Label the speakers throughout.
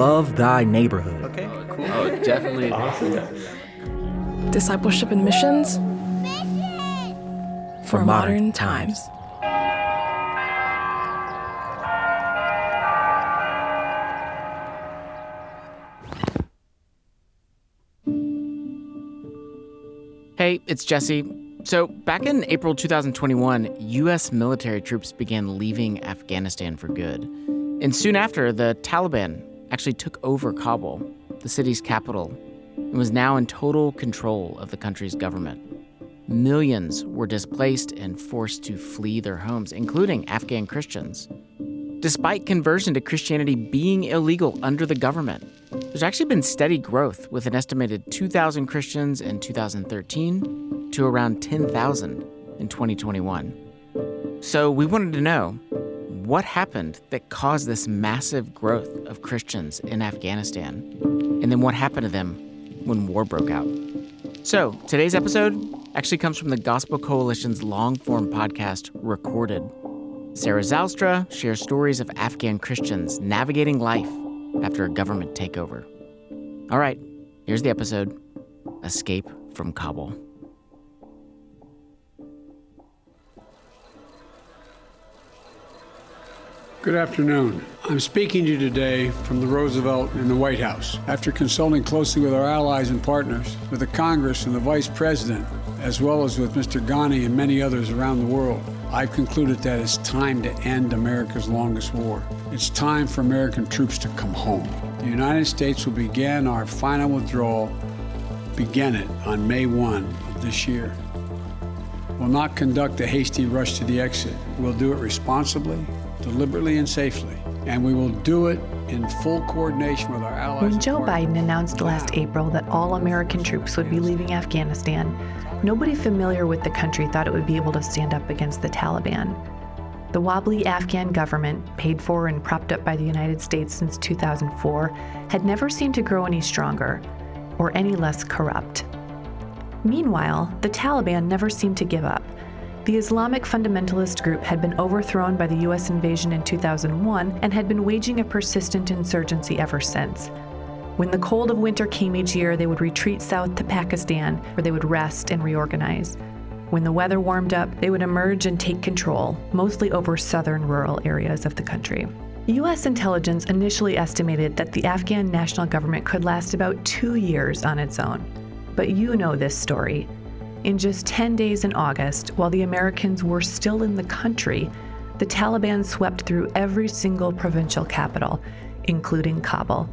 Speaker 1: love thy neighborhood.
Speaker 2: Okay, oh, cool. Oh, definitely.
Speaker 3: Awesome. Discipleship and missions for, for modern, modern times. times.
Speaker 4: Hey, it's Jesse. So, back in April 2021, U.S. military troops began leaving Afghanistan for good. And soon after, the Taliban actually took over Kabul, the city's capital, and was now in total control of the country's government. Millions were displaced and forced to flee their homes, including Afghan Christians. Despite conversion to Christianity being illegal under the government, there's actually been steady growth with an estimated 2,000 Christians in 2013 to around 10,000 in 2021. So we wanted to know what happened that caused this massive growth of Christians in Afghanistan, and then what happened to them when war broke out. So today's episode actually comes from the Gospel Coalition's long form podcast, Recorded. Sarah Zylstra shares stories of Afghan Christians navigating life after a government takeover. All right, here's the episode Escape from Kabul.
Speaker 5: Good afternoon. I'm speaking to you today from the Roosevelt in the White House. After consulting closely with our allies and partners, with the Congress and the Vice President, as well as with Mr. Ghani and many others around the world, I've concluded that it's time to end America's longest war. It's time for American troops to come home. The United States will begin our final withdrawal, begin it on May 1 of this year. We'll not conduct a hasty rush to the exit. We'll do it responsibly, deliberately, and safely. And we will do it in full coordination with our allies.
Speaker 6: When Joe Biden announced last April that all American troops would be leaving Afghanistan, Nobody familiar with the country thought it would be able to stand up against the Taliban. The wobbly Afghan government, paid for and propped up by the United States since 2004, had never seemed to grow any stronger or any less corrupt. Meanwhile, the Taliban never seemed to give up. The Islamic fundamentalist group had been overthrown by the U.S. invasion in 2001 and had been waging a persistent insurgency ever since. When the cold of winter came each year, they would retreat south to Pakistan, where they would rest and reorganize. When the weather warmed up, they would emerge and take control, mostly over southern rural areas of the country. U.S. intelligence initially estimated that the Afghan national government could last about two years on its own. But you know this story. In just 10 days in August, while the Americans were still in the country, the Taliban swept through every single provincial capital, including Kabul.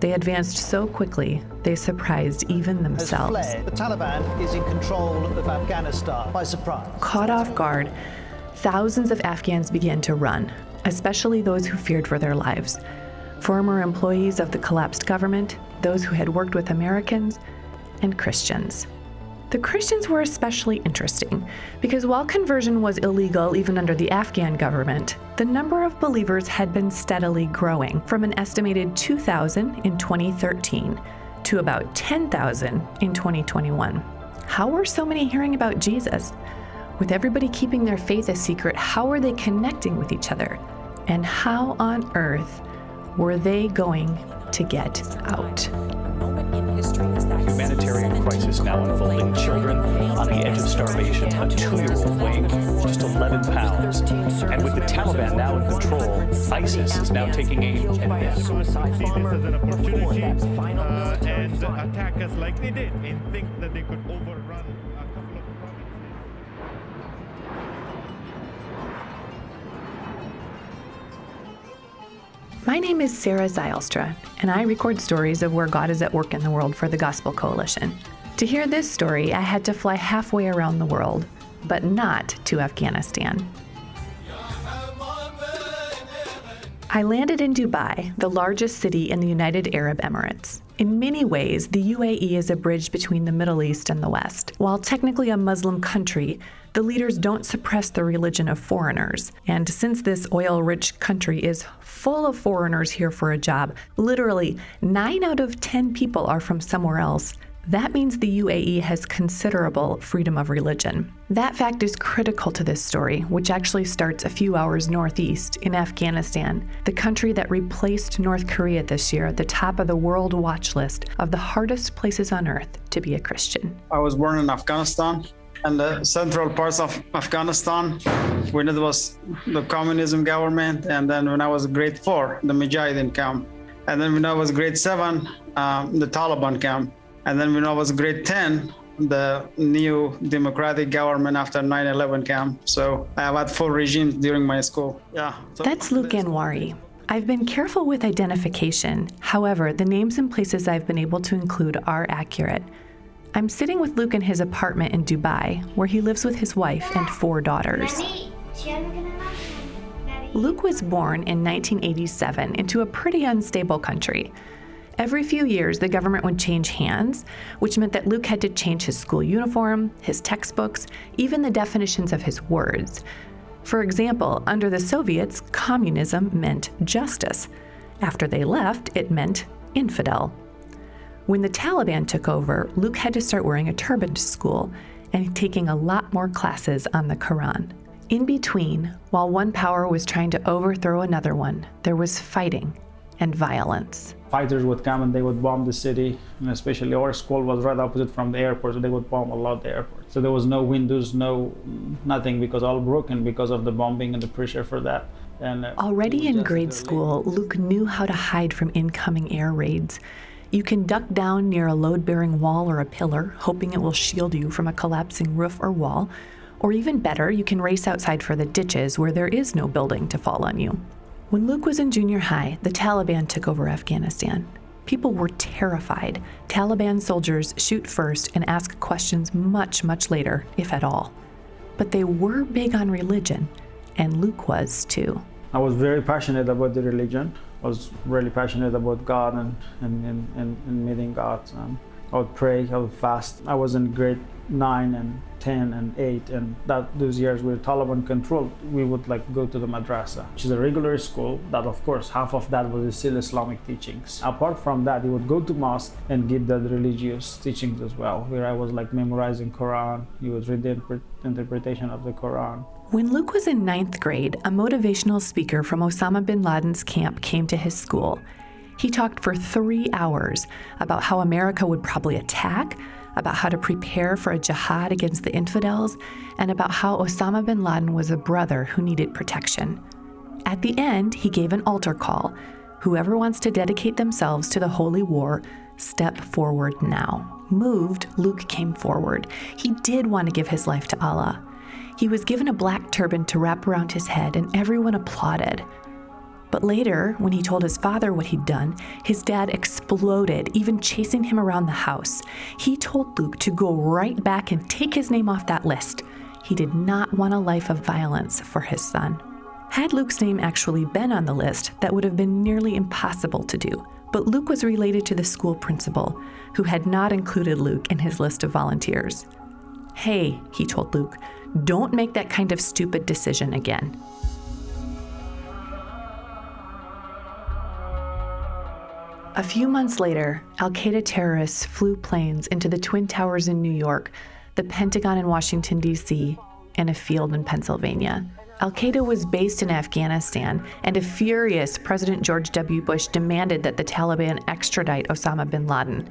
Speaker 6: They advanced so quickly, they surprised even themselves.
Speaker 7: The Taliban is in control of Afghanistan by surprise.
Speaker 6: Caught off guard, thousands of Afghans began to run, especially those who feared for their lives. Former employees of the collapsed government, those who had worked with Americans, and Christians. The Christians were especially interesting because while conversion was illegal even under the Afghan government, the number of believers had been steadily growing from an estimated 2,000 in 2013 to about 10,000 in 2021. How were so many hearing about Jesus? With everybody keeping their faith a secret, how were they connecting with each other? And how on earth were they going to get out?
Speaker 8: Humanitarian crisis now unfolding. Children on the edge of starvation. A two-year-old weighing just 11 pounds. And with the Taliban now in control, ISIS is now taking aim at them.
Speaker 9: See this as an opportunity uh, and attack us like they did and think that they could overrun
Speaker 6: My name is Sarah Zylstra, and I record stories of where God is at work in the world for the Gospel Coalition. To hear this story, I had to fly halfway around the world, but not to Afghanistan. I landed in Dubai, the largest city in the United Arab Emirates. In many ways, the UAE is a bridge between the Middle East and the West. While technically a Muslim country, the leaders don't suppress the religion of foreigners. And since this oil rich country is full of foreigners here for a job, literally nine out of 10 people are from somewhere else. That means the UAE has considerable freedom of religion. That fact is critical to this story, which actually starts a few hours northeast in Afghanistan, the country that replaced North Korea this year at the top of the World Watch list of the hardest places on earth to be a Christian.
Speaker 1: I was born in Afghanistan and the central parts of Afghanistan when it was the communism government. And then when I was grade four, the Mujahideen camp. And then when I was grade seven, um, the Taliban camp. And then when I was grade 10, the new democratic government after 9-11 came. So I have had four regimes during my school. Yeah. So
Speaker 6: That's Luke Anwari. I've been careful with identification. However, the names and places I've been able to include are accurate. I'm sitting with Luke in his apartment in Dubai, where he lives with his wife and four daughters. Luke was born in 1987 into a pretty unstable country. Every few years, the government would change hands, which meant that Luke had to change his school uniform, his textbooks, even the definitions of his words. For example, under the Soviets, communism meant justice. After they left, it meant infidel. When the Taliban took over, Luke had to start wearing a turban to school and taking a lot more classes on the Quran. In between, while one power was trying to overthrow another one, there was fighting and violence.
Speaker 10: Fighters would come and they would bomb the city, and especially our school was right opposite from the airport, so they would bomb a lot the airport. So there was no windows, no nothing, because all broken because of the bombing and the pressure for that. And uh,
Speaker 6: already in grade school, Luke knew how to hide from incoming air raids. You can duck down near a load bearing wall or a pillar, hoping it will shield you from a collapsing roof or wall. Or even better, you can race outside for the ditches where there is no building to fall on you. When Luke was in junior high, the Taliban took over Afghanistan. People were terrified. Taliban soldiers shoot first and ask questions much, much later, if at all. But they were big on religion, and Luke was too.
Speaker 10: I was very passionate about the religion. I was really passionate about God and, and, and, and, and meeting God. Um, I would pray, I would fast. I was in grade nine and 10 and 8 and that those years were Taliban controlled we would like go to the madrasa which is a regular school that of course half of that was still Islamic teachings apart from that you would go to mosque and give the religious teachings as well where I was like memorizing Quran you would read the interpretation of the Quran
Speaker 6: when Luke was in ninth grade, a motivational speaker from Osama bin Laden's camp came to his school. He talked for three hours about how America would probably attack, about how to prepare for a jihad against the infidels, and about how Osama bin Laden was a brother who needed protection. At the end, he gave an altar call. Whoever wants to dedicate themselves to the holy war, step forward now. Moved, Luke came forward. He did want to give his life to Allah. He was given a black turban to wrap around his head, and everyone applauded. But later, when he told his father what he'd done, his dad exploded, even chasing him around the house. He told Luke to go right back and take his name off that list. He did not want a life of violence for his son. Had Luke's name actually been on the list, that would have been nearly impossible to do. But Luke was related to the school principal, who had not included Luke in his list of volunteers. Hey, he told Luke, don't make that kind of stupid decision again. A few months later, Al Qaeda terrorists flew planes into the Twin Towers in New York, the Pentagon in Washington, D.C., and a field in Pennsylvania. Al Qaeda was based in Afghanistan, and a furious President George W. Bush demanded that the Taliban extradite Osama bin Laden.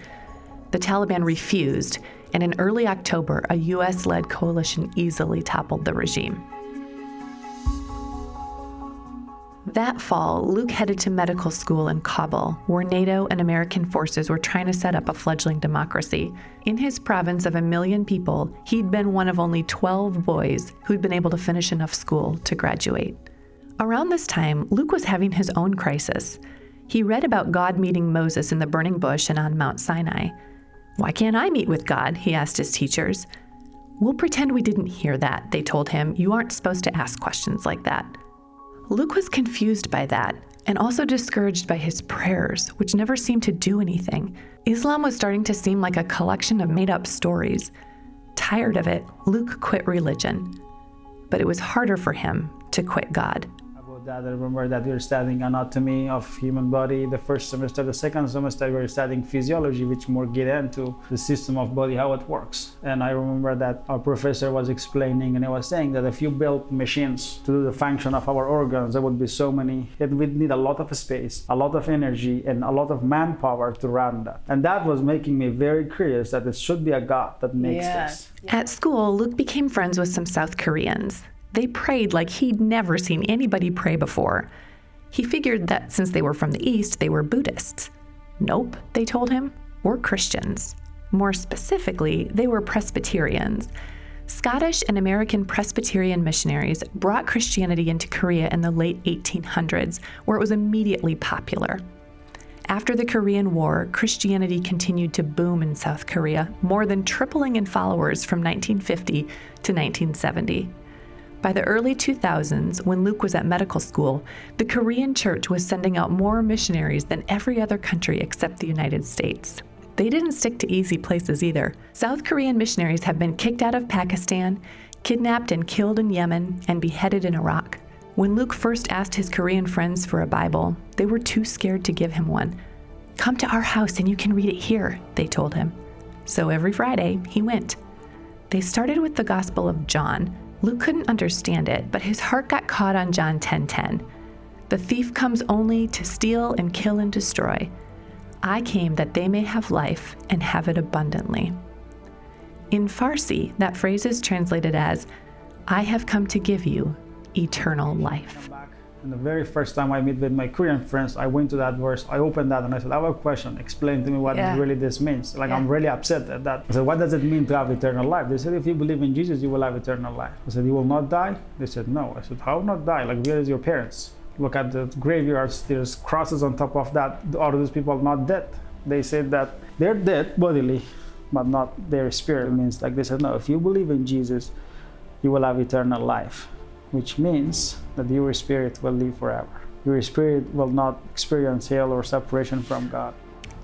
Speaker 6: The Taliban refused, and in early October, a U.S. led coalition easily toppled the regime. That fall, Luke headed to medical school in Kabul, where NATO and American forces were trying to set up a fledgling democracy. In his province of a million people, he'd been one of only 12 boys who'd been able to finish enough school to graduate. Around this time, Luke was having his own crisis. He read about God meeting Moses in the burning bush and on Mount Sinai. Why can't I meet with God? he asked his teachers. We'll pretend we didn't hear that, they told him. You aren't supposed to ask questions like that. Luke was confused by that and also discouraged by his prayers, which never seemed to do anything. Islam was starting to seem like a collection of made up stories. Tired of it, Luke quit religion. But it was harder for him to quit God.
Speaker 10: About that. I remember that we were studying anatomy of human body the first semester. The second semester we were studying physiology, which more get into the system of body, how it works. And I remember that our professor was explaining and he was saying that if you build machines to do the function of our organs, there would be so many, it would need a lot of space, a lot of energy, and a lot of manpower to run that. And that was making me very curious that it should be a God that makes this.
Speaker 6: At school, Luke became friends with some South Koreans. They prayed like he'd never seen anybody pray before. He figured that since they were from the East, they were Buddhists. Nope, they told him, we're Christians. More specifically, they were Presbyterians. Scottish and American Presbyterian missionaries brought Christianity into Korea in the late 1800s, where it was immediately popular. After the Korean War, Christianity continued to boom in South Korea, more than tripling in followers from 1950 to 1970. By the early 2000s, when Luke was at medical school, the Korean church was sending out more missionaries than every other country except the United States. They didn't stick to easy places either. South Korean missionaries have been kicked out of Pakistan, kidnapped and killed in Yemen, and beheaded in Iraq. When Luke first asked his Korean friends for a Bible, they were too scared to give him one. Come to our house and you can read it here, they told him. So every Friday, he went. They started with the Gospel of John, Luke couldn't understand it, but his heart got caught on John 10:10. The thief comes only to steal and kill and destroy. I came that they may have life and have it abundantly. In Farsi, that phrase is translated as, I have come to give you eternal life.
Speaker 10: And the very first time I meet with my Korean friends, I went to that verse, I opened that and I said, I have a question. Explain to me what
Speaker 11: Yeah.
Speaker 10: really this means. Like,
Speaker 11: Yeah.
Speaker 10: I'm really upset at that. I said, What does it mean to have eternal life? They said, If you believe in Jesus, you will have eternal life. I said, You will not die? They said, No. I said, How not die? Like, where is your parents? Look at the graveyards, there's crosses on top of that. Are those people not dead? They said that they're dead bodily, but not their spirit. It means, like, they said, No, if you believe in Jesus, you will have eternal life, which means that your spirit will live forever. Your spirit will not experience hell or separation from God.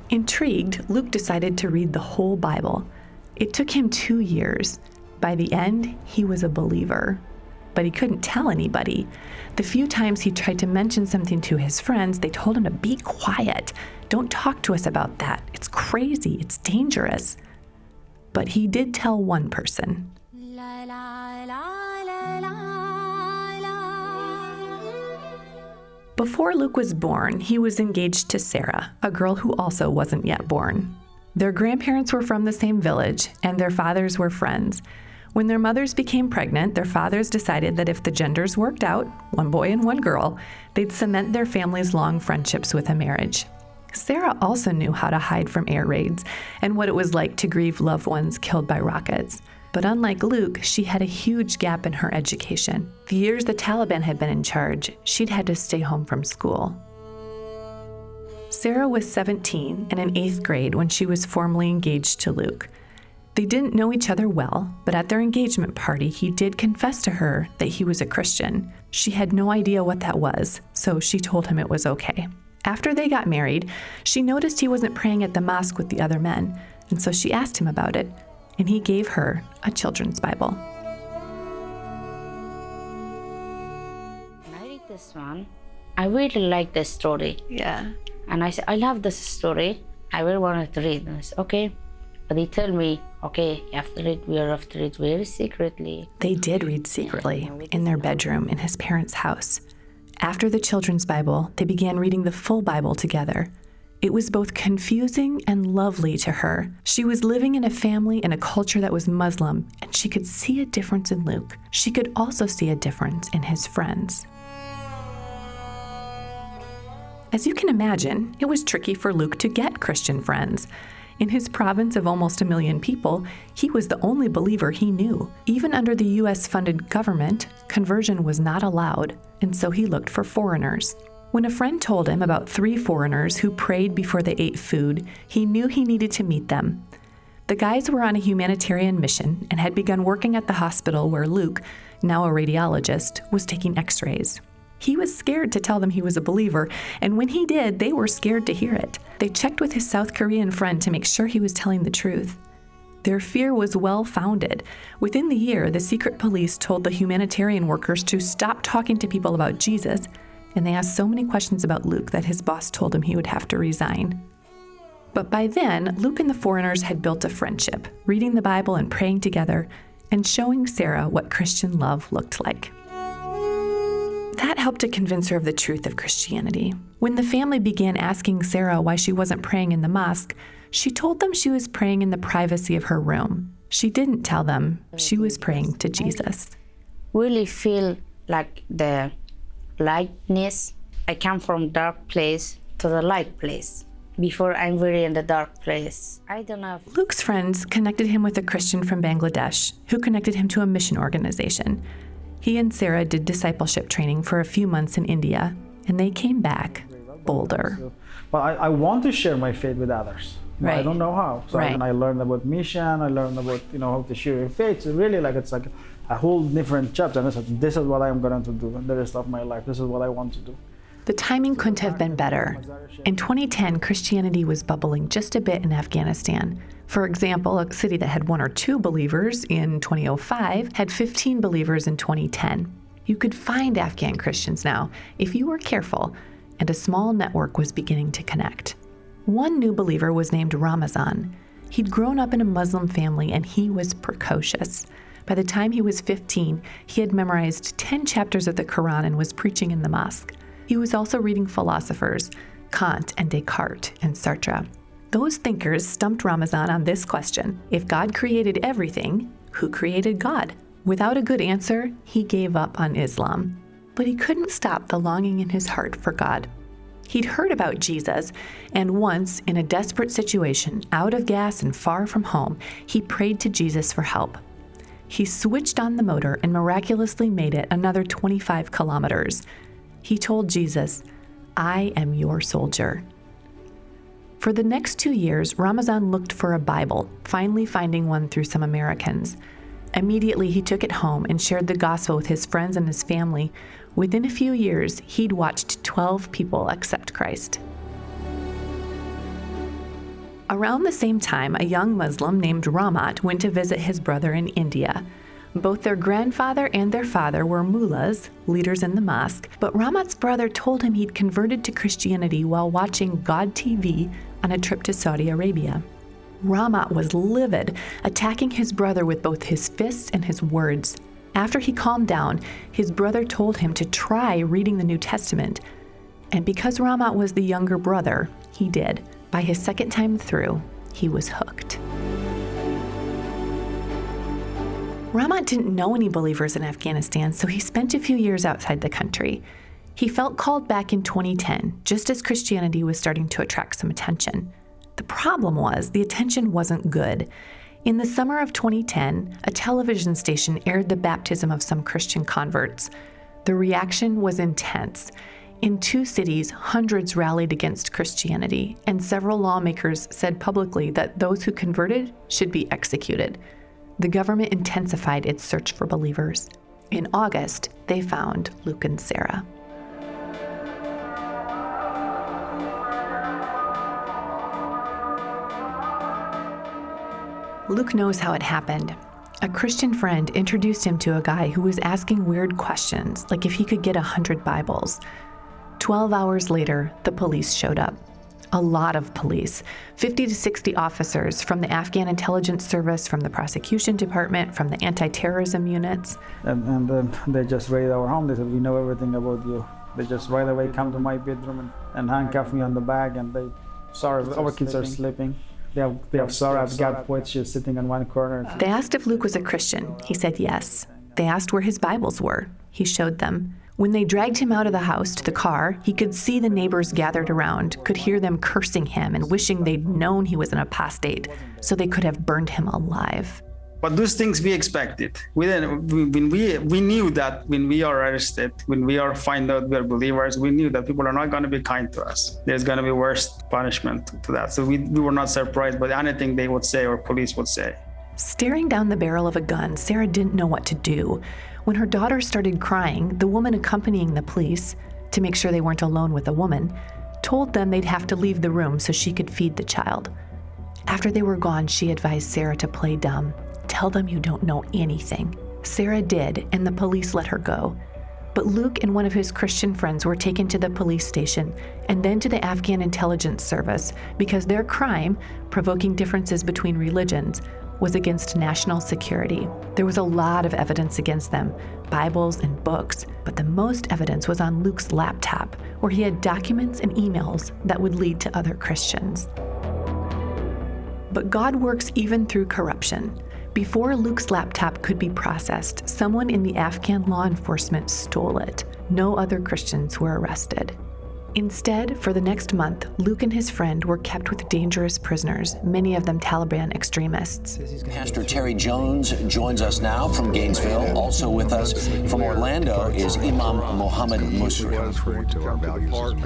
Speaker 6: Intrigued, Luke decided to read the whole Bible. It took him two years. By the end, he was a believer. But he couldn't tell anybody. The few times he tried to mention something to his friends, they told him to be quiet. Don't talk to us about that. It's crazy. It's dangerous. But he did tell one person. Before Luke was born, he was engaged to Sarah, a girl who also wasn't yet born. Their grandparents were from the same village, and their fathers were friends. When their mothers became pregnant, their fathers decided that if the genders worked out, one boy and one girl, they'd cement their family's long friendships with a marriage. Sarah also knew how to hide from air raids and what it was like to grieve loved ones killed by rockets. But unlike Luke, she had a huge gap in her education. The years the Taliban had been in charge, she'd had to stay home from school. Sarah was 17 and in eighth grade when she was formally engaged to Luke. They didn't know each other well, but at their engagement party, he did confess to her that he was a Christian. She had no idea what that was, so she told him it was okay. After they got married, she noticed he wasn't praying at the mosque with the other men, and so she asked him about it, and he gave her a children's Bible.
Speaker 11: When I read this one, I really like this story.
Speaker 6: Yeah.
Speaker 11: And I said, I love this story. I really wanted to read this. Okay. But they tell me, okay, you have to read, we have to read very secretly.
Speaker 6: They did read secretly in their bedroom in his parents' house. After the children's Bible, they began reading the full Bible together. It was both confusing and lovely to her. She was living in a family and a culture that was Muslim, and she could see a difference in Luke. She could also see a difference in his friends. As you can imagine, it was tricky for Luke to get Christian friends. In his province of almost a million people, he was the only believer he knew. Even under the US funded government, conversion was not allowed, and so he looked for foreigners. When a friend told him about three foreigners who prayed before they ate food, he knew he needed to meet them. The guys were on a humanitarian mission and had begun working at the hospital where Luke, now a radiologist, was taking x rays. He was scared to tell them he was a believer, and when he did, they were scared to hear it. They checked with his South Korean friend to make sure he was telling the truth. Their fear was well founded. Within the year, the secret police told the humanitarian workers to stop talking to people about Jesus and they asked so many questions about Luke that his boss told him he would have to resign. But by then, Luke and the foreigners had built a friendship, reading the Bible and praying together, and showing Sarah what Christian love looked like. That helped to convince her of the truth of Christianity. When the family began asking Sarah why she wasn't praying in the mosque, she told them she was praying in the privacy of her room. She didn't tell them she was praying to Jesus.
Speaker 11: Really feel like the lightness. I come from dark place to the light place. Before I'm very in the dark place. I don't know. If
Speaker 6: Luke's friends connected him with a Christian from Bangladesh who connected him to a mission organization. He and Sarah did discipleship training for a few months in India, and they came back bolder.
Speaker 10: But I, I want to share my faith with others. but I don't know how. So
Speaker 6: Right.
Speaker 10: then I learned about mission. I learned about you know how to share your faith. So really, like it's like a whole different chapter. And it's like, this is what I'm going to do the rest of my life. This is what I want to do.
Speaker 6: The timing couldn't have been better. In 2010, Christianity was bubbling just a bit in Afghanistan. For example, a city that had one or two believers in 2005 had 15 believers in 2010. You could find Afghan Christians now if you were careful, and a small network was beginning to connect. One new believer was named Ramazan. He'd grown up in a Muslim family and he was precocious. By the time he was 15, he had memorized 10 chapters of the Quran and was preaching in the mosque. He was also reading philosophers, Kant and Descartes and Sartre. Those thinkers stumped Ramazan on this question If God created everything, who created God? Without a good answer, he gave up on Islam. But he couldn't stop the longing in his heart for God. He'd heard about Jesus, and once, in a desperate situation, out of gas and far from home, he prayed to Jesus for help. He switched on the motor and miraculously made it another 25 kilometers. He told Jesus, I am your soldier. For the next two years, Ramazan looked for a Bible, finally finding one through some Americans. Immediately, he took it home and shared the gospel with his friends and his family. Within a few years, he'd watched 12 people accept Christ. Around the same time, a young Muslim named Ramat went to visit his brother in India. Both their grandfather and their father were mullahs, leaders in the mosque, but Ramat's brother told him he'd converted to Christianity while watching God TV on a trip to Saudi Arabia. Ramat was livid, attacking his brother with both his fists and his words. After he calmed down, his brother told him to try reading the New Testament. And because Ramat was the younger brother, he did. By his second time through, he was hooked. Ramat didn't know any believers in Afghanistan, so he spent a few years outside the country. He felt called back in 2010, just as Christianity was starting to attract some attention. The problem was the attention wasn't good. In the summer of 2010, a television station aired the baptism of some Christian converts. The reaction was intense. In two cities, hundreds rallied against Christianity, and several lawmakers said publicly that those who converted should be executed. The government intensified its search for believers. In August, they found Luke and Sarah. Luke knows how it happened. A Christian friend introduced him to a guy who was asking weird questions, like if he could get a hundred Bibles. Twelve hours later, the police showed up. A lot of police 50 to 60 officers from the Afghan intelligence service, from the prosecution department, from the anti terrorism units.
Speaker 10: And, and then they just raided our home. They said, We know everything about you. They just right away come to my bedroom and, and handcuff me on the back. And they, sorry, our kids are sleeping. They have, they have Sarah, I've got poets, she's sitting in one corner.
Speaker 6: They asked if Luke was a Christian. He said yes. They asked where his Bibles were. He showed them. When they dragged him out of the house to the car, he could see the neighbors gathered around, could hear them cursing him and wishing they'd known he was an apostate, so they could have burned him alive.
Speaker 1: But those things we expected. We didn't, we- when we we knew that when we are arrested, when we are find out we're believers, we knew that people are not going to be kind to us. There's going to be worse punishment to that. So we, we were not surprised by anything they would say or police would say.
Speaker 6: Staring down the barrel of a gun, Sarah didn't know what to do. When her daughter started crying, the woman accompanying the police, to make sure they weren't alone with a woman, told them they'd have to leave the room so she could feed the child. After they were gone, she advised Sarah to play dumb. Tell them you don't know anything. Sarah did, and the police let her go. But Luke and one of his Christian friends were taken to the police station and then to the Afghan intelligence service because their crime, provoking differences between religions, was against national security. There was a lot of evidence against them Bibles and books, but the most evidence was on Luke's laptop, where he had documents and emails that would lead to other Christians. But God works even through corruption. Before Luke's laptop could be processed, someone in the Afghan law enforcement stole it. No other Christians were arrested. Instead, for the next month, Luke and his friend were kept with dangerous prisoners, many of them Taliban extremists.
Speaker 12: Pastor Terry Jones joins us now from Gainesville. Also with us from Orlando is Imam Mohammed Musri.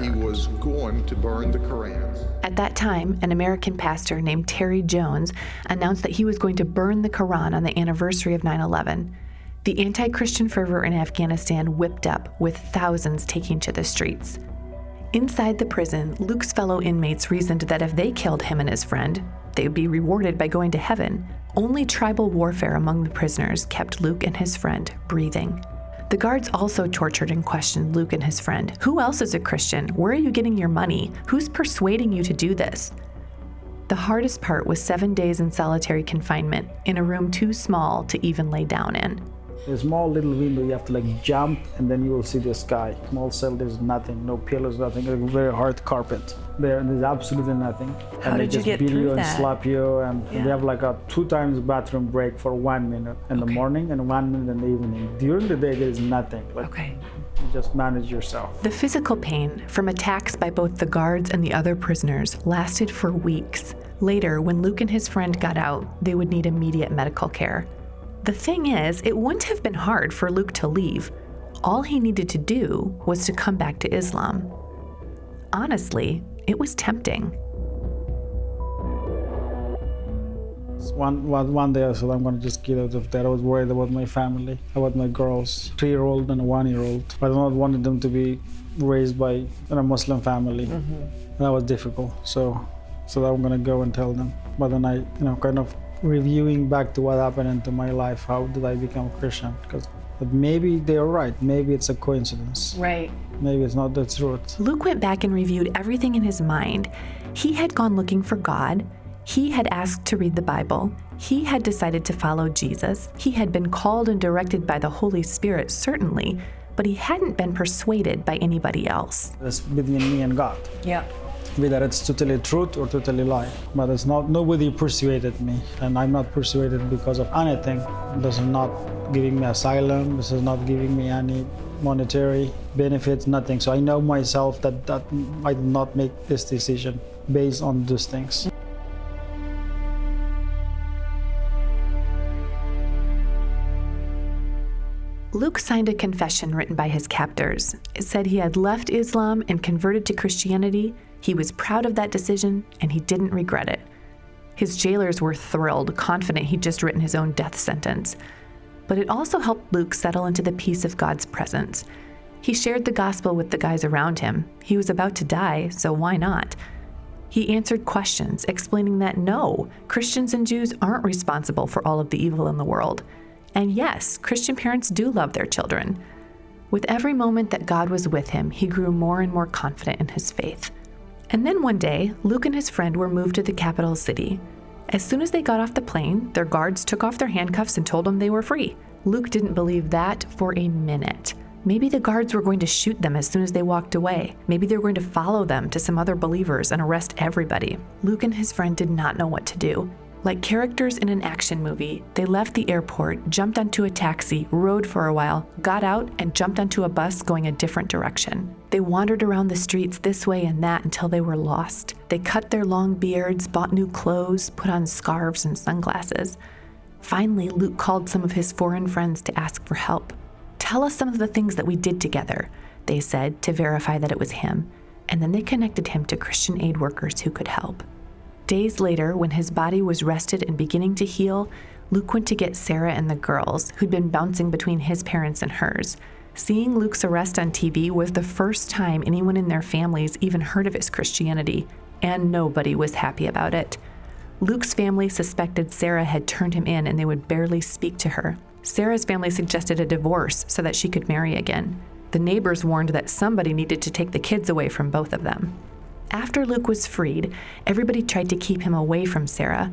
Speaker 13: He was going to burn the Koran.
Speaker 6: At that time, an American pastor named Terry Jones announced that he was going to burn the Quran on the anniversary of 9 11. The anti Christian fervor in Afghanistan whipped up, with thousands taking to the streets. Inside the prison, Luke's fellow inmates reasoned that if they killed him and his friend, they would be rewarded by going to heaven. Only tribal warfare among the prisoners kept Luke and his friend breathing. The guards also tortured and questioned Luke and his friend. Who else is a Christian? Where are you getting your money? Who's persuading you to do this? The hardest part was seven days in solitary confinement in a room too small to even lay down in.
Speaker 10: A small little window, you have to like jump and then you will see the sky. Small cell, there's nothing, no pillows, nothing, like very hard carpet. There, there's absolutely nothing.
Speaker 14: How
Speaker 10: and they
Speaker 14: did you
Speaker 10: just
Speaker 14: get
Speaker 10: beat
Speaker 14: through
Speaker 10: you and
Speaker 14: that?
Speaker 10: slap you, and
Speaker 14: Yeah.
Speaker 10: they have like a two times bathroom break for one minute in the morning and one minute in the evening. During the day, there is nothing. Like,
Speaker 14: okay.
Speaker 10: You just manage yourself.
Speaker 6: The physical pain from attacks by both the guards and the other prisoners lasted for weeks. Later, when Luke and his friend got out, they would need immediate medical care. The thing is, it wouldn't have been hard for Luke to leave. All he needed to do was to come back to Islam. Honestly, it was tempting.
Speaker 10: One, one, one day I said, I'm going to just get out of there. I was worried about my family, about my girls, three year old and a one year old. I do not wanted them to be raised by in a Muslim family. Mm-hmm. That was difficult. So, so I'm going to go and tell them. But then I, you know, kind of reviewing back to what happened into my life. How did I become a Christian? Because but maybe they're right. Maybe it's a coincidence.
Speaker 6: Right.
Speaker 10: Maybe it's not the truth.
Speaker 6: Luke went back and reviewed everything in his mind. He had gone looking for God. He had asked to read the Bible. He had decided to follow Jesus. He had been called and directed by the Holy Spirit, certainly, but he hadn't been persuaded by anybody else.
Speaker 10: It's between me and God.
Speaker 14: Yeah.
Speaker 10: Whether it's totally truth or totally lie. But it's not, nobody persuaded me. And I'm not persuaded because of anything. This is not giving me asylum. This is not giving me any monetary benefits, nothing. So I know myself that, that I did not make this decision based on those things.
Speaker 6: Luke signed a confession written by his captors. It said he had left Islam and converted to Christianity. He was proud of that decision and he didn't regret it. His jailers were thrilled, confident he'd just written his own death sentence. But it also helped Luke settle into the peace of God's presence. He shared the gospel with the guys around him. He was about to die, so why not? He answered questions, explaining that no, Christians and Jews aren't responsible for all of the evil in the world. And yes, Christian parents do love their children. With every moment that God was with him, he grew more and more confident in his faith. And then one day, Luke and his friend were moved to the capital city. As soon as they got off the plane, their guards took off their handcuffs and told them they were free. Luke didn't believe that for a minute. Maybe the guards were going to shoot them as soon as they walked away. Maybe they were going to follow them to some other believers and arrest everybody. Luke and his friend did not know what to do. Like characters in an action movie, they left the airport, jumped onto a taxi, rode for a while, got out, and jumped onto a bus going a different direction. They wandered around the streets this way and that until they were lost. They cut their long beards, bought new clothes, put on scarves and sunglasses. Finally, Luke called some of his foreign friends to ask for help. Tell us some of the things that we did together, they said to verify that it was him, and then they connected him to Christian aid workers who could help. Days later, when his body was rested and beginning to heal, Luke went to get Sarah and the girls, who'd been bouncing between his parents and hers. Seeing Luke's arrest on TV was the first time anyone in their families even heard of his Christianity, and nobody was happy about it. Luke's family suspected Sarah had turned him in and they would barely speak to her. Sarah's family suggested a divorce so that she could marry again. The neighbors warned that somebody needed to take the kids away from both of them. After Luke was freed, everybody tried to keep him away from Sarah.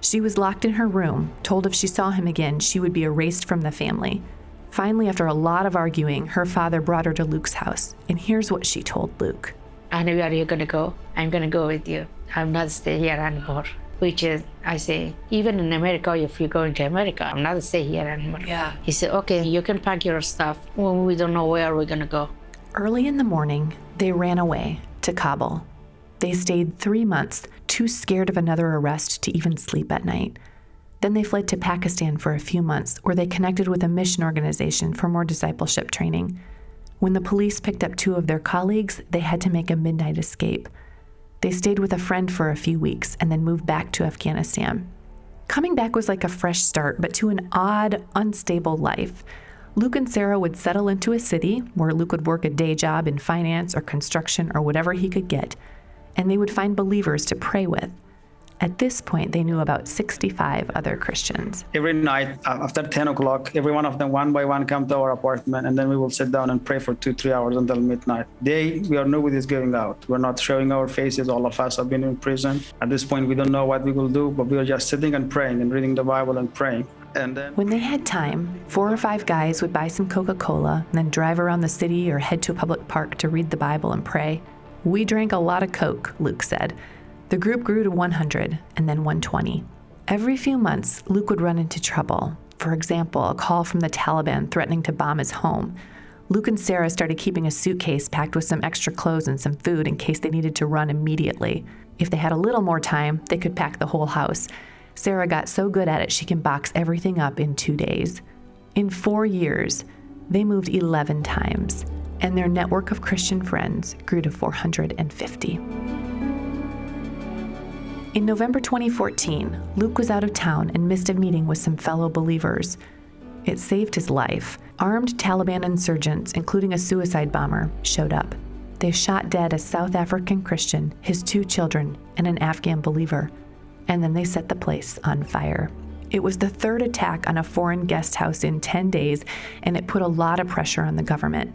Speaker 6: She was locked in her room, told if she saw him again, she would be erased from the family. Finally, after a lot of arguing, her father brought her to Luke's house, and here's what she told Luke.
Speaker 11: I know where you're gonna go, I'm gonna go with you. I'm not stay here anymore. Which is, I say, even in America, if you're going to America, I'm not stay here anymore.
Speaker 6: Yeah.
Speaker 11: He said, okay, you can pack your stuff when we don't know where we're gonna go.
Speaker 6: Early in the morning, they ran away to Kabul. They stayed three months, too scared of another arrest to even sleep at night. Then they fled to Pakistan for a few months, where they connected with a mission organization for more discipleship training. When the police picked up two of their colleagues, they had to make a midnight escape. They stayed with a friend for a few weeks and then moved back to Afghanistan. Coming back was like a fresh start, but to an odd, unstable life. Luke and Sarah would settle into a city where Luke would work a day job in finance or construction or whatever he could get, and they would find believers to pray with. At this point, they knew about 65 other Christians.
Speaker 1: Every night uh, after 10 o'clock, every one of them, one by one, come to our apartment, and then we will sit down and pray for two, three hours until midnight. Day, we are nobody's going out. We're not showing our faces. All of us have been in prison. At this point, we don't know what we will do, but we are just sitting and praying and reading the Bible and praying. And then
Speaker 6: When they had time, four or five guys would buy some Coca Cola and then drive around the city or head to a public park to read the Bible and pray. We drank a lot of Coke, Luke said. The group grew to 100 and then 120. Every few months, Luke would run into trouble. For example, a call from the Taliban threatening to bomb his home. Luke and Sarah started keeping a suitcase packed with some extra clothes and some food in case they needed to run immediately. If they had a little more time, they could pack the whole house. Sarah got so good at it she can box everything up in two days. In four years, they moved 11 times, and their network of Christian friends grew to 450. In November 2014, Luke was out of town and missed a meeting with some fellow believers. It saved his life. Armed Taliban insurgents, including a suicide bomber, showed up. They shot dead a South African Christian, his two children, and an Afghan believer. And then they set the place on fire. It was the third attack on a foreign guest house in 10 days, and it put a lot of pressure on the government.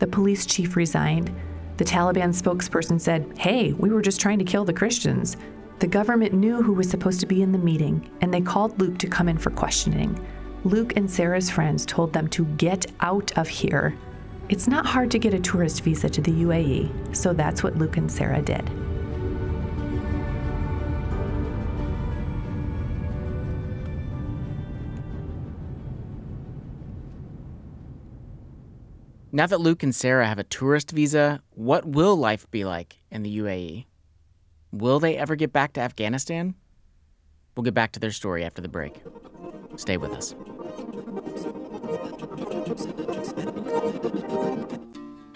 Speaker 6: The police chief resigned. The Taliban spokesperson said, Hey, we were just trying to kill the Christians. The government knew who was supposed to be in the meeting, and they called Luke to come in for questioning. Luke and Sarah's friends told them to get out of here. It's not hard to get a tourist visa to the UAE, so that's what Luke and Sarah did.
Speaker 4: Now that Luke and Sarah have a tourist visa, what will life be like in the UAE? Will they ever get back to Afghanistan? We'll get back to their story after the break. Stay with us.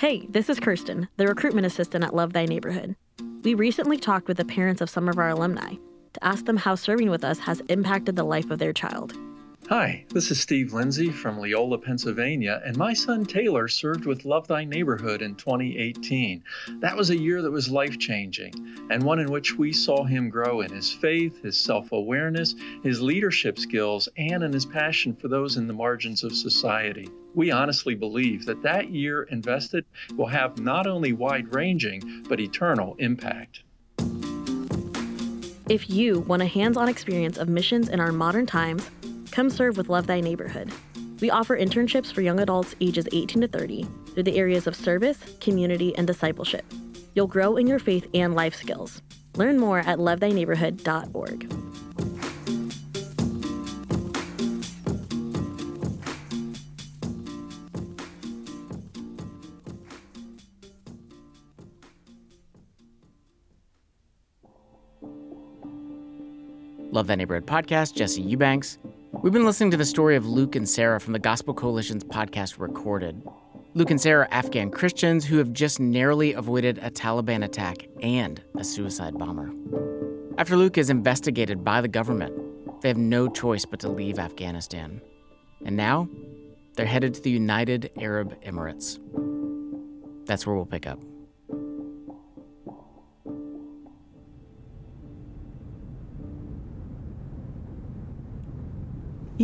Speaker 14: Hey, this is Kirsten, the recruitment assistant at Love Thy Neighborhood. We recently talked with the parents of some of our alumni to ask them how serving with us has impacted the life of their child.
Speaker 15: Hi, this is Steve Lindsay from Leola, Pennsylvania, and my son Taylor served with Love Thy Neighborhood in 2018. That was a year that was life changing, and one in which we saw him grow in his faith, his self awareness, his leadership skills, and in his passion for those in the margins of society. We honestly believe that that year invested will have not only wide ranging, but eternal impact.
Speaker 14: If you want a hands on experience of missions in our modern times, come serve with Love Thy Neighborhood. We offer internships for young adults ages 18 to 30 through the areas of service, community, and discipleship. You'll grow in your faith and life skills. Learn more at lovethyneighborhood.org.
Speaker 4: Love Thy Neighborhood podcast, Jesse Eubanks. We've been listening to the story of Luke and Sarah from the Gospel Coalition's podcast Recorded. Luke and Sarah are Afghan Christians who have just narrowly avoided a Taliban attack and a suicide bomber. After Luke is investigated by the government, they have no choice but to leave Afghanistan. And now, they're headed to the United Arab Emirates. That's where we'll pick up.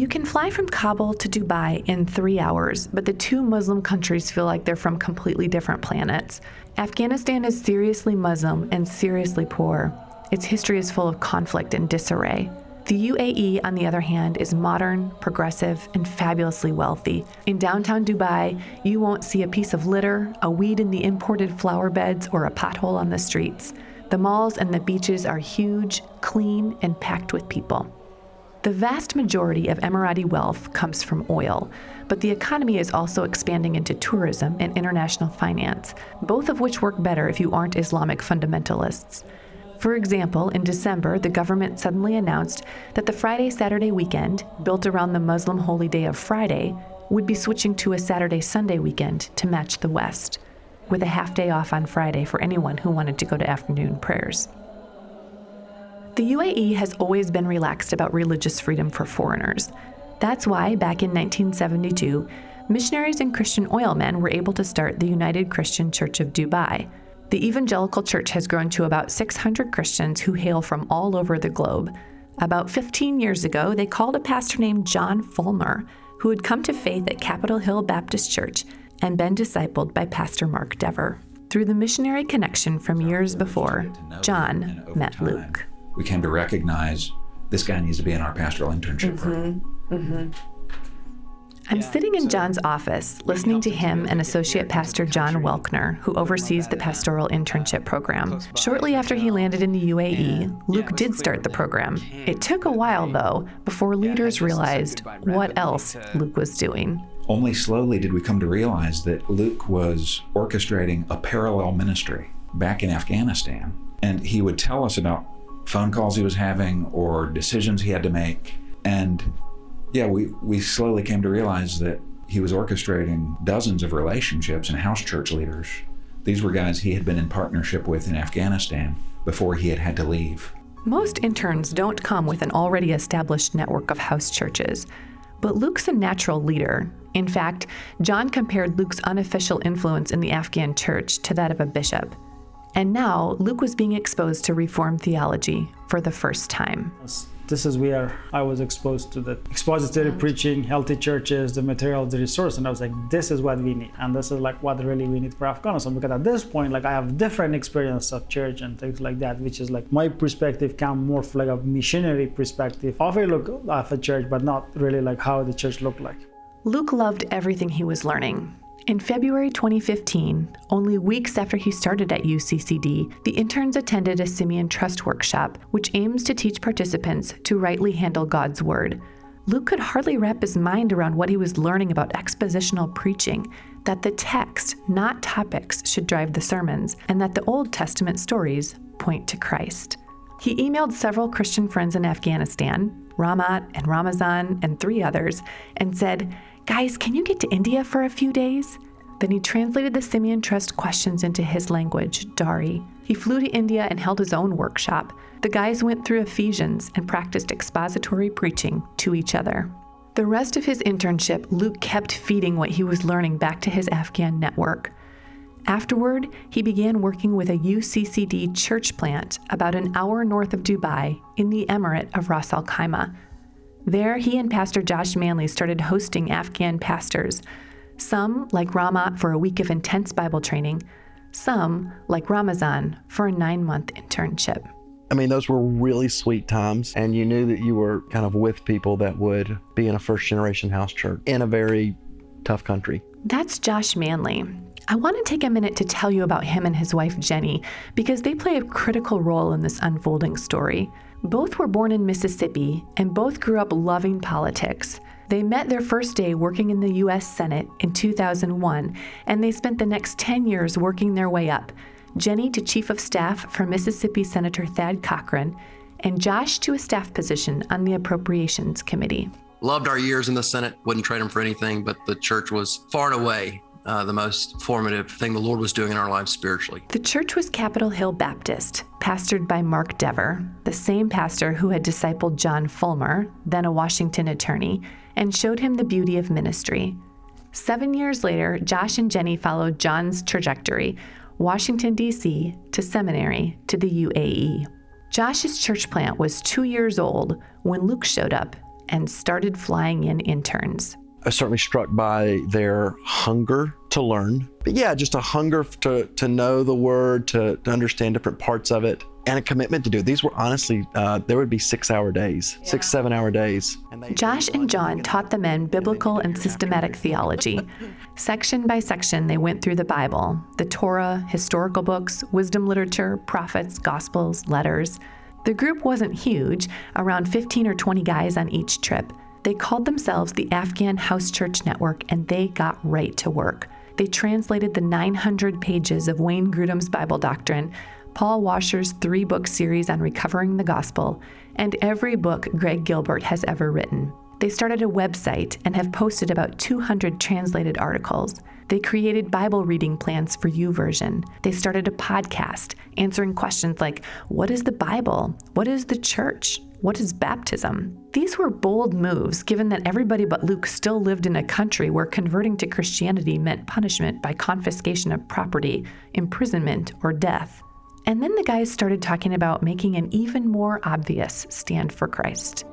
Speaker 6: You can fly from Kabul to Dubai in three hours, but the two Muslim countries feel like they're from completely different planets. Afghanistan is seriously Muslim and seriously poor. Its history is full of conflict and disarray. The UAE, on the other hand, is modern, progressive, and fabulously wealthy. In downtown Dubai, you won't see a piece of litter, a weed in the imported flower beds, or a pothole on the streets. The malls and the beaches are huge, clean, and packed with people. The vast majority of Emirati wealth comes from oil, but the economy is also expanding into tourism and international finance, both of which work better if you aren't Islamic fundamentalists. For example, in December, the government suddenly announced that the Friday Saturday weekend, built around the Muslim holy day of Friday, would be switching to a Saturday Sunday weekend to match the West, with a half day off on Friday for anyone who wanted to go to afternoon prayers. The UAE has always been relaxed about religious freedom for foreigners. That's why, back in 1972, missionaries and Christian oil men were able to start the United Christian Church of Dubai. The evangelical church has grown to about 600 Christians who hail from all over the globe. About 15 years ago, they called a pastor named John Fulmer, who had come to faith at Capitol Hill Baptist Church and been discipled by Pastor Mark Dever. Through the missionary connection from years before, John met Luke
Speaker 16: we came to recognize this guy needs to be in our pastoral internship.
Speaker 6: Mm-hmm. Mm-hmm. I'm sitting in John's office listening to him and Associate Pastor John Welkner, who oversees the pastoral internship program. Shortly after he landed in the UAE, Luke did start the program. It took a while, though, before leaders realized what else Luke was doing.
Speaker 16: Only slowly did we come to realize that Luke was orchestrating a parallel ministry back in Afghanistan. And he would tell us about phone calls he was having or decisions he had to make. And yeah, we, we slowly came to realize that he was orchestrating dozens of relationships and house church leaders. These were guys he had been in partnership with in Afghanistan before he had had to leave.
Speaker 6: Most interns don't come with an already established network of house churches, but Luke's a natural leader. In fact, John compared Luke's unofficial influence in the Afghan church to that of a bishop. And now Luke was being exposed to Reformed theology for the first time.
Speaker 10: This is where I was exposed to the expository preaching, healthy churches, the material, the resource, and I was like, this is what we need, and this is like what really we need for Afghanistan. Because at this point, like I have different experience of church and things like that, which is like my perspective come more like a missionary perspective of a look of a church, but not really like how the church looked like.
Speaker 6: Luke loved everything he was learning. In February 2015, only weeks after he started at UCCD, the interns attended a Simeon Trust workshop, which aims to teach participants to rightly handle God's Word. Luke could hardly wrap his mind around what he was learning about expositional preaching that the text, not topics, should drive the sermons, and that the Old Testament stories point to Christ. He emailed several Christian friends in Afghanistan, Ramat and Ramazan and three others, and said, Guys, can you get to India for a few days? Then he translated the Simeon Trust questions into his language, Dari. He flew to India and held his own workshop. The guys went through Ephesians and practiced expository preaching to each other. The rest of his internship, Luke kept feeding what he was learning back to his Afghan network. Afterward, he began working with a UCCD church plant about an hour north of Dubai in the emirate of Ras Al Khaimah, there, he and Pastor Josh Manley started hosting Afghan pastors, some, like Ramat, for a week of intense Bible training, some, like Ramazan, for a nine month internship.
Speaker 17: I mean, those were really sweet times, and you knew that you were kind of with people that would be in a first generation house church in a very tough country.
Speaker 6: That's Josh Manley. I want to take a minute to tell you about him and his wife Jenny because they play a critical role in this unfolding story. Both were born in Mississippi and both grew up loving politics. They met their first day working in the U.S. Senate in 2001, and they spent the next 10 years working their way up. Jenny to Chief of Staff for Mississippi Senator Thad Cochran, and Josh to a staff position on the Appropriations Committee.
Speaker 18: Loved our years in the Senate, wouldn't trade them for anything, but the church was far and away uh, the most formative thing the Lord was doing in our lives spiritually.
Speaker 6: The church was Capitol Hill Baptist, pastored by Mark Dever, the same pastor who had discipled John Fulmer, then a Washington attorney, and showed him the beauty of ministry. Seven years later, Josh and Jenny followed John's trajectory Washington, D.C., to seminary, to the UAE. Josh's church plant was two years old when Luke showed up and started flying in interns.
Speaker 17: I certainly struck by their hunger to learn. But yeah, just a hunger to, to know the word, to, to understand different parts of it, and a commitment to do it. These were honestly, uh, there would be six hour days, yeah. six, seven hour days.
Speaker 6: Josh and John taught the men biblical and systematic theology. Section by section, they went through the Bible, the Torah, historical books, wisdom literature, prophets, gospels, letters. The group wasn't huge, around 15 or 20 guys on each trip. They called themselves the Afghan House Church Network and they got right to work. They translated the 900 pages of Wayne Grudem's Bible doctrine, Paul Washer's three book series on recovering the gospel, and every book Greg Gilbert has ever written. They started a website and have posted about 200 translated articles. They created Bible reading plans for YouVersion. They started a podcast answering questions like What is the Bible? What is the church? What is baptism? These were bold moves, given that everybody but Luke still lived in a country where converting to Christianity meant punishment by confiscation of property, imprisonment, or death. And then the guys started talking about making an even more obvious stand for Christ.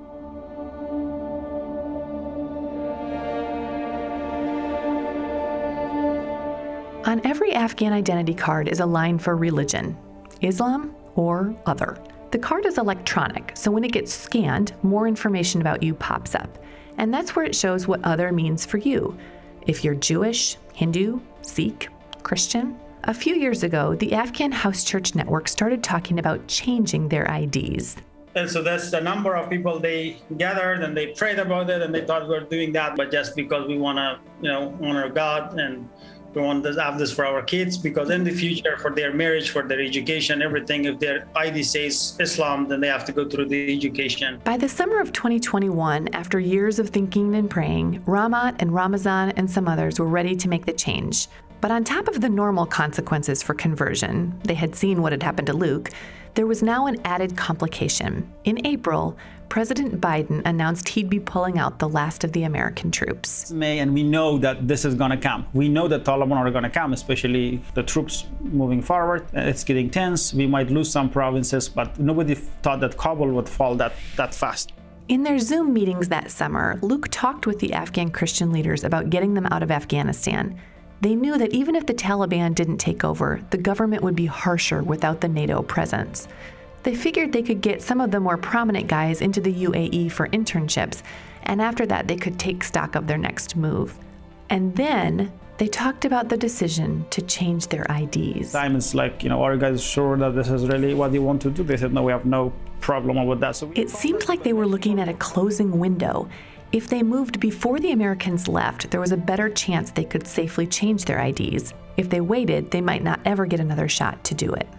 Speaker 6: On every Afghan identity card is a line for religion Islam or other. The card is electronic, so when it gets scanned, more information about you pops up. And that's where it shows what other means for you. If you're Jewish, Hindu, Sikh, Christian. A few years ago, the Afghan House Church Network started talking about changing their IDs.
Speaker 1: And so that's the number of people they gathered and they prayed about it and they thought we are doing that, but just because we want to, you know, honor God and we want to have this for our kids because in the future, for their marriage, for their education, everything, if their ID says Islam, then they have to go through the education.
Speaker 6: By the summer of 2021, after years of thinking and praying, Ramat and Ramazan and some others were ready to make the change. But on top of the normal consequences for conversion, they had seen what had happened to Luke, there was now an added complication. In April, President Biden announced he'd be pulling out the last of the American troops.
Speaker 10: May and we know that this is going to come. We know that Taliban are going to come, especially the troops moving forward. It's getting tense. We might lose some provinces, but nobody thought that Kabul would fall that, that fast.
Speaker 6: In their Zoom meetings that summer, Luke talked with the Afghan Christian leaders about getting them out of Afghanistan. They knew that even if the Taliban didn't take over, the government would be harsher without the NATO presence. They figured they could get some of the more prominent guys into the UAE for internships, and after that, they could take stock of their next move. And then they talked about the decision to change their IDs.
Speaker 10: Simon's like, you know, are you guys sure that this is really what you want to do? They said, no, we have no problem with that.
Speaker 6: So it seemed like they were looking at a closing window. If they moved before the Americans left, there was a better chance they could safely change their IDs. If they waited, they might not ever get another shot to do it.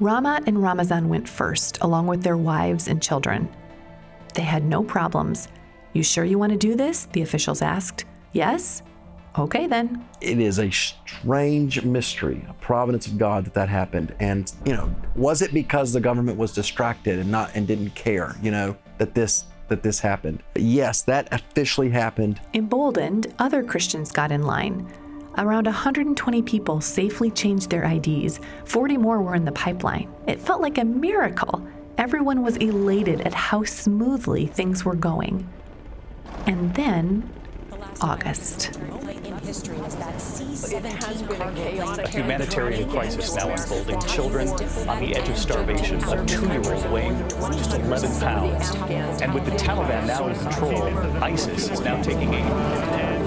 Speaker 6: Ramat and Ramazan went first, along with their wives and children. They had no problems. You sure you want to do this? The officials asked. Yes? Okay, then.
Speaker 17: It is a strange mystery, a providence of God that that happened. And, you know, was it because the government was distracted and not and didn't care, you know, that this that this happened? Yes, that officially happened.
Speaker 6: Emboldened, other Christians got in line. Around 120 people safely changed their IDs, 40 more were in the pipeline. It felt like a miracle. Everyone was elated at how smoothly things were going. And then, August.
Speaker 8: A humanitarian crisis now unfolding. Children on the edge of starvation. A two-year-old weighing just 11 pounds. And with the Taliban now in control, ISIS is now taking aim.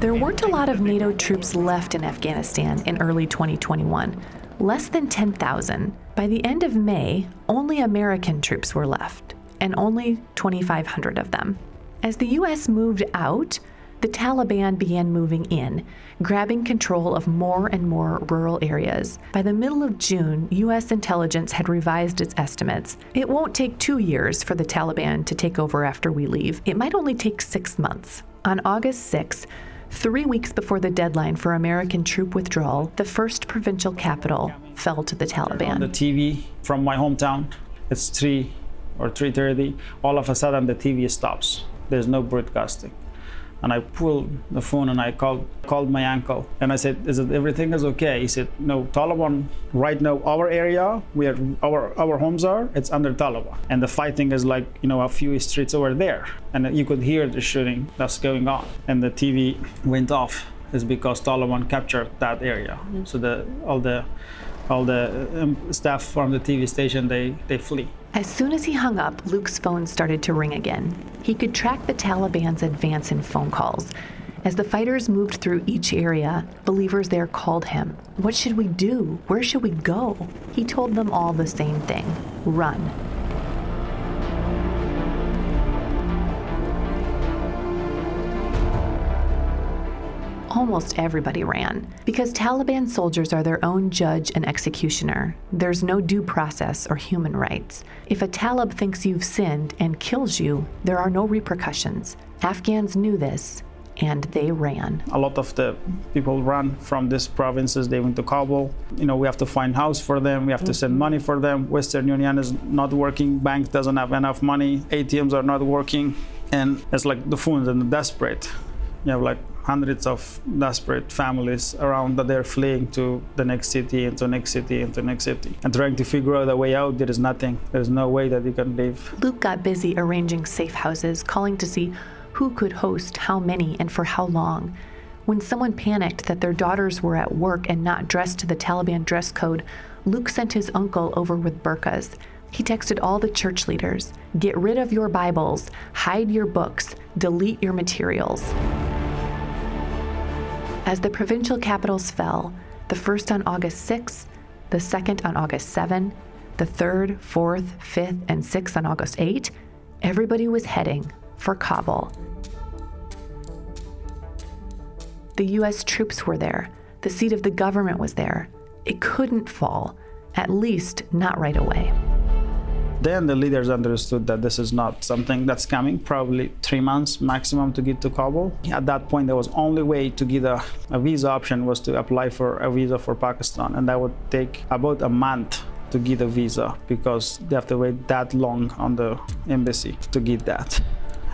Speaker 6: There weren't a lot of NATO troops left in Afghanistan in early 2021, less than 10,000. By the end of May, only American troops were left, and only 2,500 of them. As the U.S. moved out, the Taliban began moving in, grabbing control of more and more rural areas. By the middle of June, U.S. intelligence had revised its estimates. It won't take two years for the Taliban to take over after we leave. It might only take six months. On August 6, Three weeks before the deadline for American troop withdrawal, the first provincial capital fell to the Taliban.
Speaker 10: On the TV from my hometown, it's 3 or 3.30. All of a sudden, the TV stops. There's no broadcasting. And I pulled the phone and I called called my uncle and I said, "Is it everything is okay?" He said, "No, Taliban right now our area where our our homes are, it's under Taliban, and the fighting is like you know a few streets over there, and you could hear the shooting that's going on, and the TV went off." Is because Taliban captured that area, so the all the all the um, staff from the TV station they they flee.
Speaker 6: As soon as he hung up, Luke's phone started to ring again. He could track the Taliban's advance in phone calls. As the fighters moved through each area, believers there called him. What should we do? Where should we go? He told them all the same thing run. Almost everybody ran. Because Taliban soldiers are their own judge and executioner, there's no due process or human rights. If a Talib thinks you've sinned and kills you, there are no repercussions. Afghans knew this, and they ran.
Speaker 10: A lot of the people ran from these provinces. They went to Kabul. You know, we have to find house for them. We have to send mm-hmm. money for them. Western Union is not working. Bank doesn't have enough money. ATMs are not working, and it's like the phones and the desperate. You have like hundreds of desperate families around that they're fleeing to the next city, into the next city, into next city, and trying to figure out a way out. There is nothing. There's no way that you can live.
Speaker 6: Luke got busy arranging safe houses, calling to see who could host how many and for how long. When someone panicked that their daughters were at work and not dressed to the Taliban dress code, Luke sent his uncle over with burqas. He texted all the church leaders get rid of your Bibles, hide your books, delete your materials. As the provincial capitals fell, the first on August 6th, the second on August 7, the third, fourth, fifth, and sixth on August 8, everybody was heading for Kabul. The US troops were there. The seat of the government was there. It couldn't fall, at least not right away.
Speaker 10: Then the leaders understood that this is not something that's coming, probably three months maximum to get to Kabul. At that point, there was only way to get a, a visa option was to apply for a visa for Pakistan, and that would take about a month to get a visa because they have to wait that long on the embassy to get that.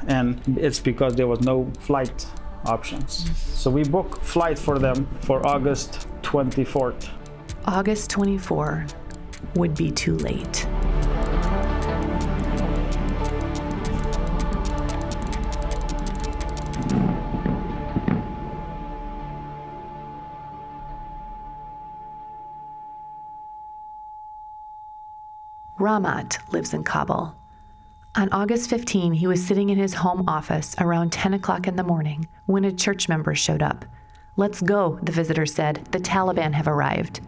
Speaker 10: And it's because there was no flight options. Mm-hmm. So we booked flight for them for August 24th.
Speaker 6: August 24 would be too late. Ramat lives in Kabul. On August 15, he was sitting in his home office around 10 o'clock in the morning when a church member showed up. Let's go, the visitor said. The Taliban have arrived.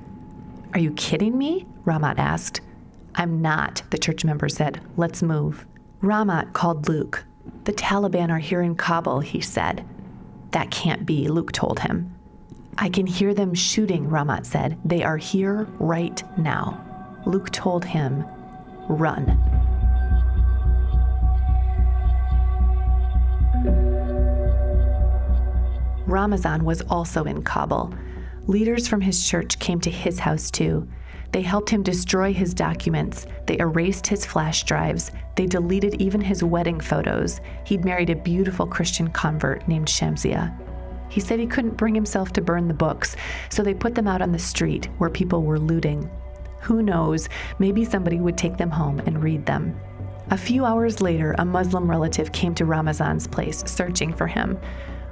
Speaker 6: Are you kidding me? Ramat asked. I'm not, the church member said. Let's move. Ramat called Luke. The Taliban are here in Kabul, he said. That can't be, Luke told him. I can hear them shooting, Ramat said. They are here right now. Luke told him run. Ramazan was also in Kabul. Leaders from his church came to his house too. They helped him destroy his documents. They erased his flash drives. They deleted even his wedding photos. He'd married a beautiful Christian convert named Shamsia. He said he couldn't bring himself to burn the books, so they put them out on the street where people were looting. Who knows, maybe somebody would take them home and read them. A few hours later, a Muslim relative came to Ramazan's place searching for him.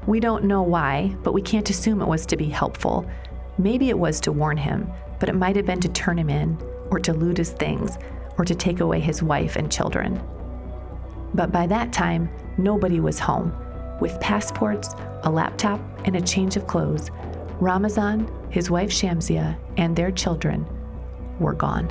Speaker 6: We don't know why, but we can't assume it was to be helpful. Maybe it was to warn him, but it might have been to turn him in, or to loot his things, or to take away his wife and children. But by that time, nobody was home. With passports, a laptop, and a change of clothes, Ramazan, his wife Shamsia, and their children were gone.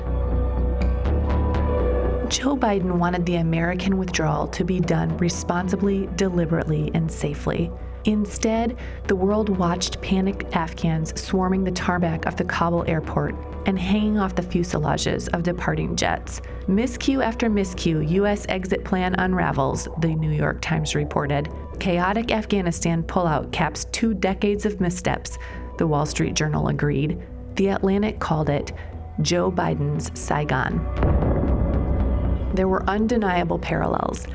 Speaker 6: Joe Biden wanted the American withdrawal to be done responsibly, deliberately, and safely. Instead, the world watched panicked Afghans swarming the tarmac of the Kabul airport and hanging off the fuselages of departing jets. Miscue after miscue, U.S. exit plan unravels, the New York Times reported. Chaotic Afghanistan pullout caps two decades of missteps, the Wall Street Journal agreed. The Atlantic called it Joe Biden's Saigon. There were undeniable parallels.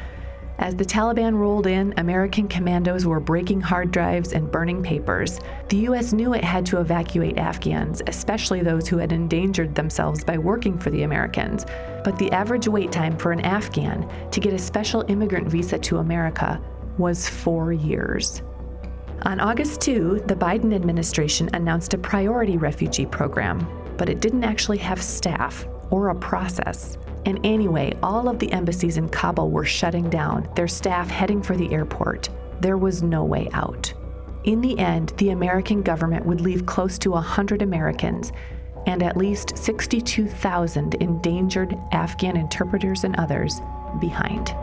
Speaker 6: As the Taliban rolled in, American commandos were breaking hard drives and burning papers. The U.S. knew it had to evacuate Afghans, especially those who had endangered themselves by working for the Americans. But the average wait time for an Afghan to get a special immigrant visa to America was four years. On August 2, the Biden administration announced a priority refugee program, but it didn't actually have staff or a process. And anyway, all of the embassies in Kabul were shutting down, their staff heading for the airport. There was no way out. In the end, the American government would leave close to 100 Americans and at least 62,000 endangered Afghan interpreters and others behind.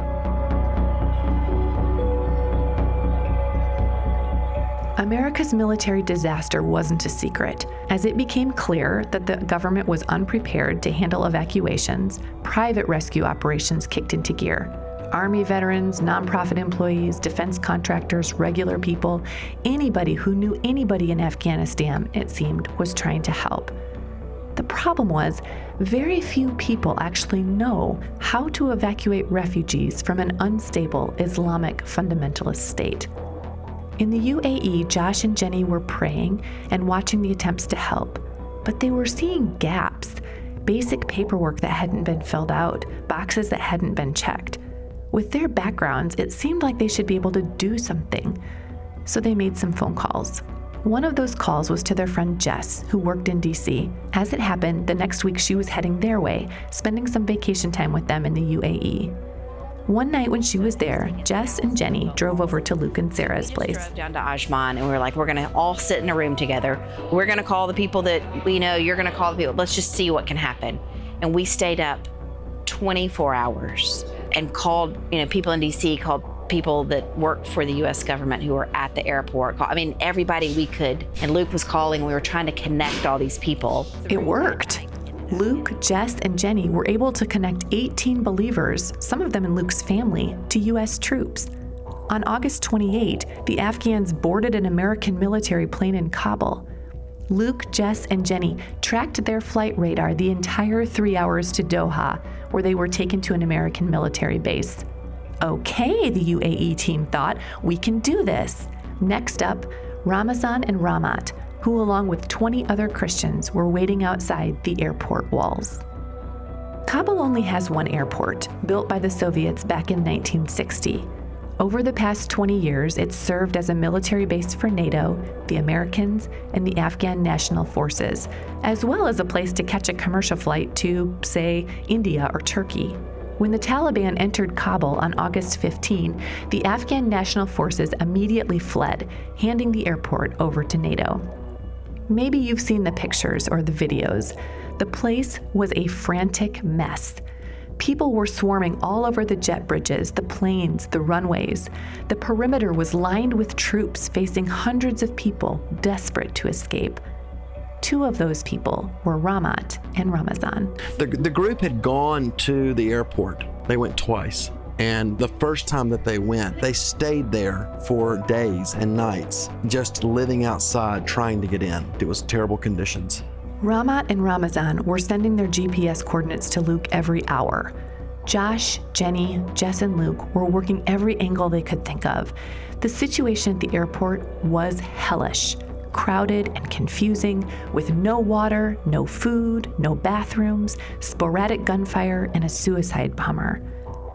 Speaker 6: America's military disaster wasn't a secret. As it became clear that the government was unprepared to handle evacuations, private rescue operations kicked into gear. Army veterans, nonprofit employees, defense contractors, regular people, anybody who knew anybody in Afghanistan, it seemed, was trying to help. The problem was, very few people actually know how to evacuate refugees from an unstable Islamic fundamentalist state. In the UAE, Josh and Jenny were praying and watching the attempts to help, but they were seeing gaps basic paperwork that hadn't been filled out, boxes that hadn't been checked. With their backgrounds, it seemed like they should be able to do something. So they made some phone calls. One of those calls was to their friend Jess, who worked in DC. As it happened, the next week she was heading their way, spending some vacation time with them in the UAE. One night when she was there, Jess and Jenny drove over to Luke and Sarah's place.
Speaker 19: Drove down to Ajman, and we were like, we're gonna all sit in a room together. We're gonna call the people that we know. You're gonna call the people. Let's just see what can happen. And we stayed up 24 hours and called. You know, people in DC called people that work for the U.S. government who were at the airport. I mean, everybody we could. And Luke was calling. We were trying to connect all these people.
Speaker 6: It worked. Luke, Jess, and Jenny were able to connect 18 believers, some of them in Luke's family, to U.S. troops. On August 28, the Afghans boarded an American military plane in Kabul. Luke, Jess, and Jenny tracked their flight radar the entire three hours to Doha, where they were taken to an American military base. Okay, the UAE team thought, we can do this. Next up, Ramazan and Ramat, who, along with 20 other Christians, were waiting outside the airport walls. Kabul only has one airport, built by the Soviets back in 1960. Over the past 20 years, it's served as a military base for NATO, the Americans, and the Afghan National Forces, as well as a place to catch a commercial flight to, say, India or Turkey. When the Taliban entered Kabul on August 15, the Afghan National Forces immediately fled, handing the airport over to NATO. Maybe you've seen the pictures or the videos. The place was a frantic mess. People were swarming all over the jet bridges, the planes, the runways. The perimeter was lined with troops facing hundreds of people desperate to escape. Two of those people were Ramat and Ramazan.
Speaker 17: The, the group had gone to the airport. They went twice. And the first time that they went, they stayed there for days and nights, just living outside trying to get in. It was terrible conditions.
Speaker 6: Ramat and Ramazan were sending their GPS coordinates to Luke every hour. Josh, Jenny, Jess, and Luke were working every angle they could think of. The situation at the airport was hellish crowded and confusing, with no water, no food, no bathrooms, sporadic gunfire, and a suicide bomber.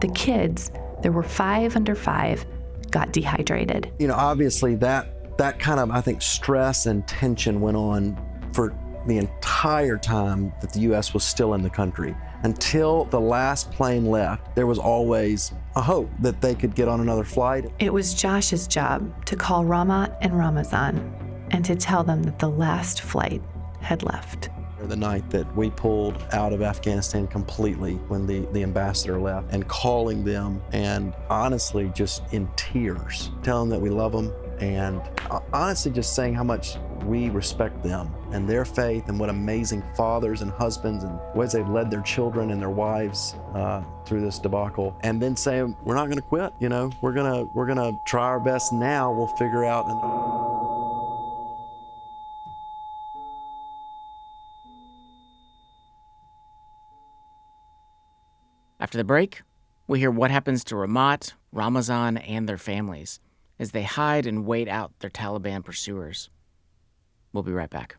Speaker 6: The kids, there were five under five, got dehydrated.
Speaker 17: You know, obviously that that kind of I think stress and tension went on for the entire time that the US was still in the country. Until the last plane left, there was always a hope that they could get on another flight.
Speaker 6: It was Josh's job to call Ramat and Ramazan and to tell them that the last flight had left.
Speaker 17: The night that we pulled out of Afghanistan completely when the, the ambassador left, and calling them and honestly just in tears, telling them that we love them, and honestly just saying how much we respect them and their faith and what amazing fathers and husbands and ways they've led their children and their wives uh, through this debacle and then saying we're not going to quit you know? We're going to we're going to try our best now. We'll figure out and
Speaker 4: After the break, we hear what happens to Ramat, Ramazan, and their families as they hide and wait out their Taliban pursuers. We'll be right back.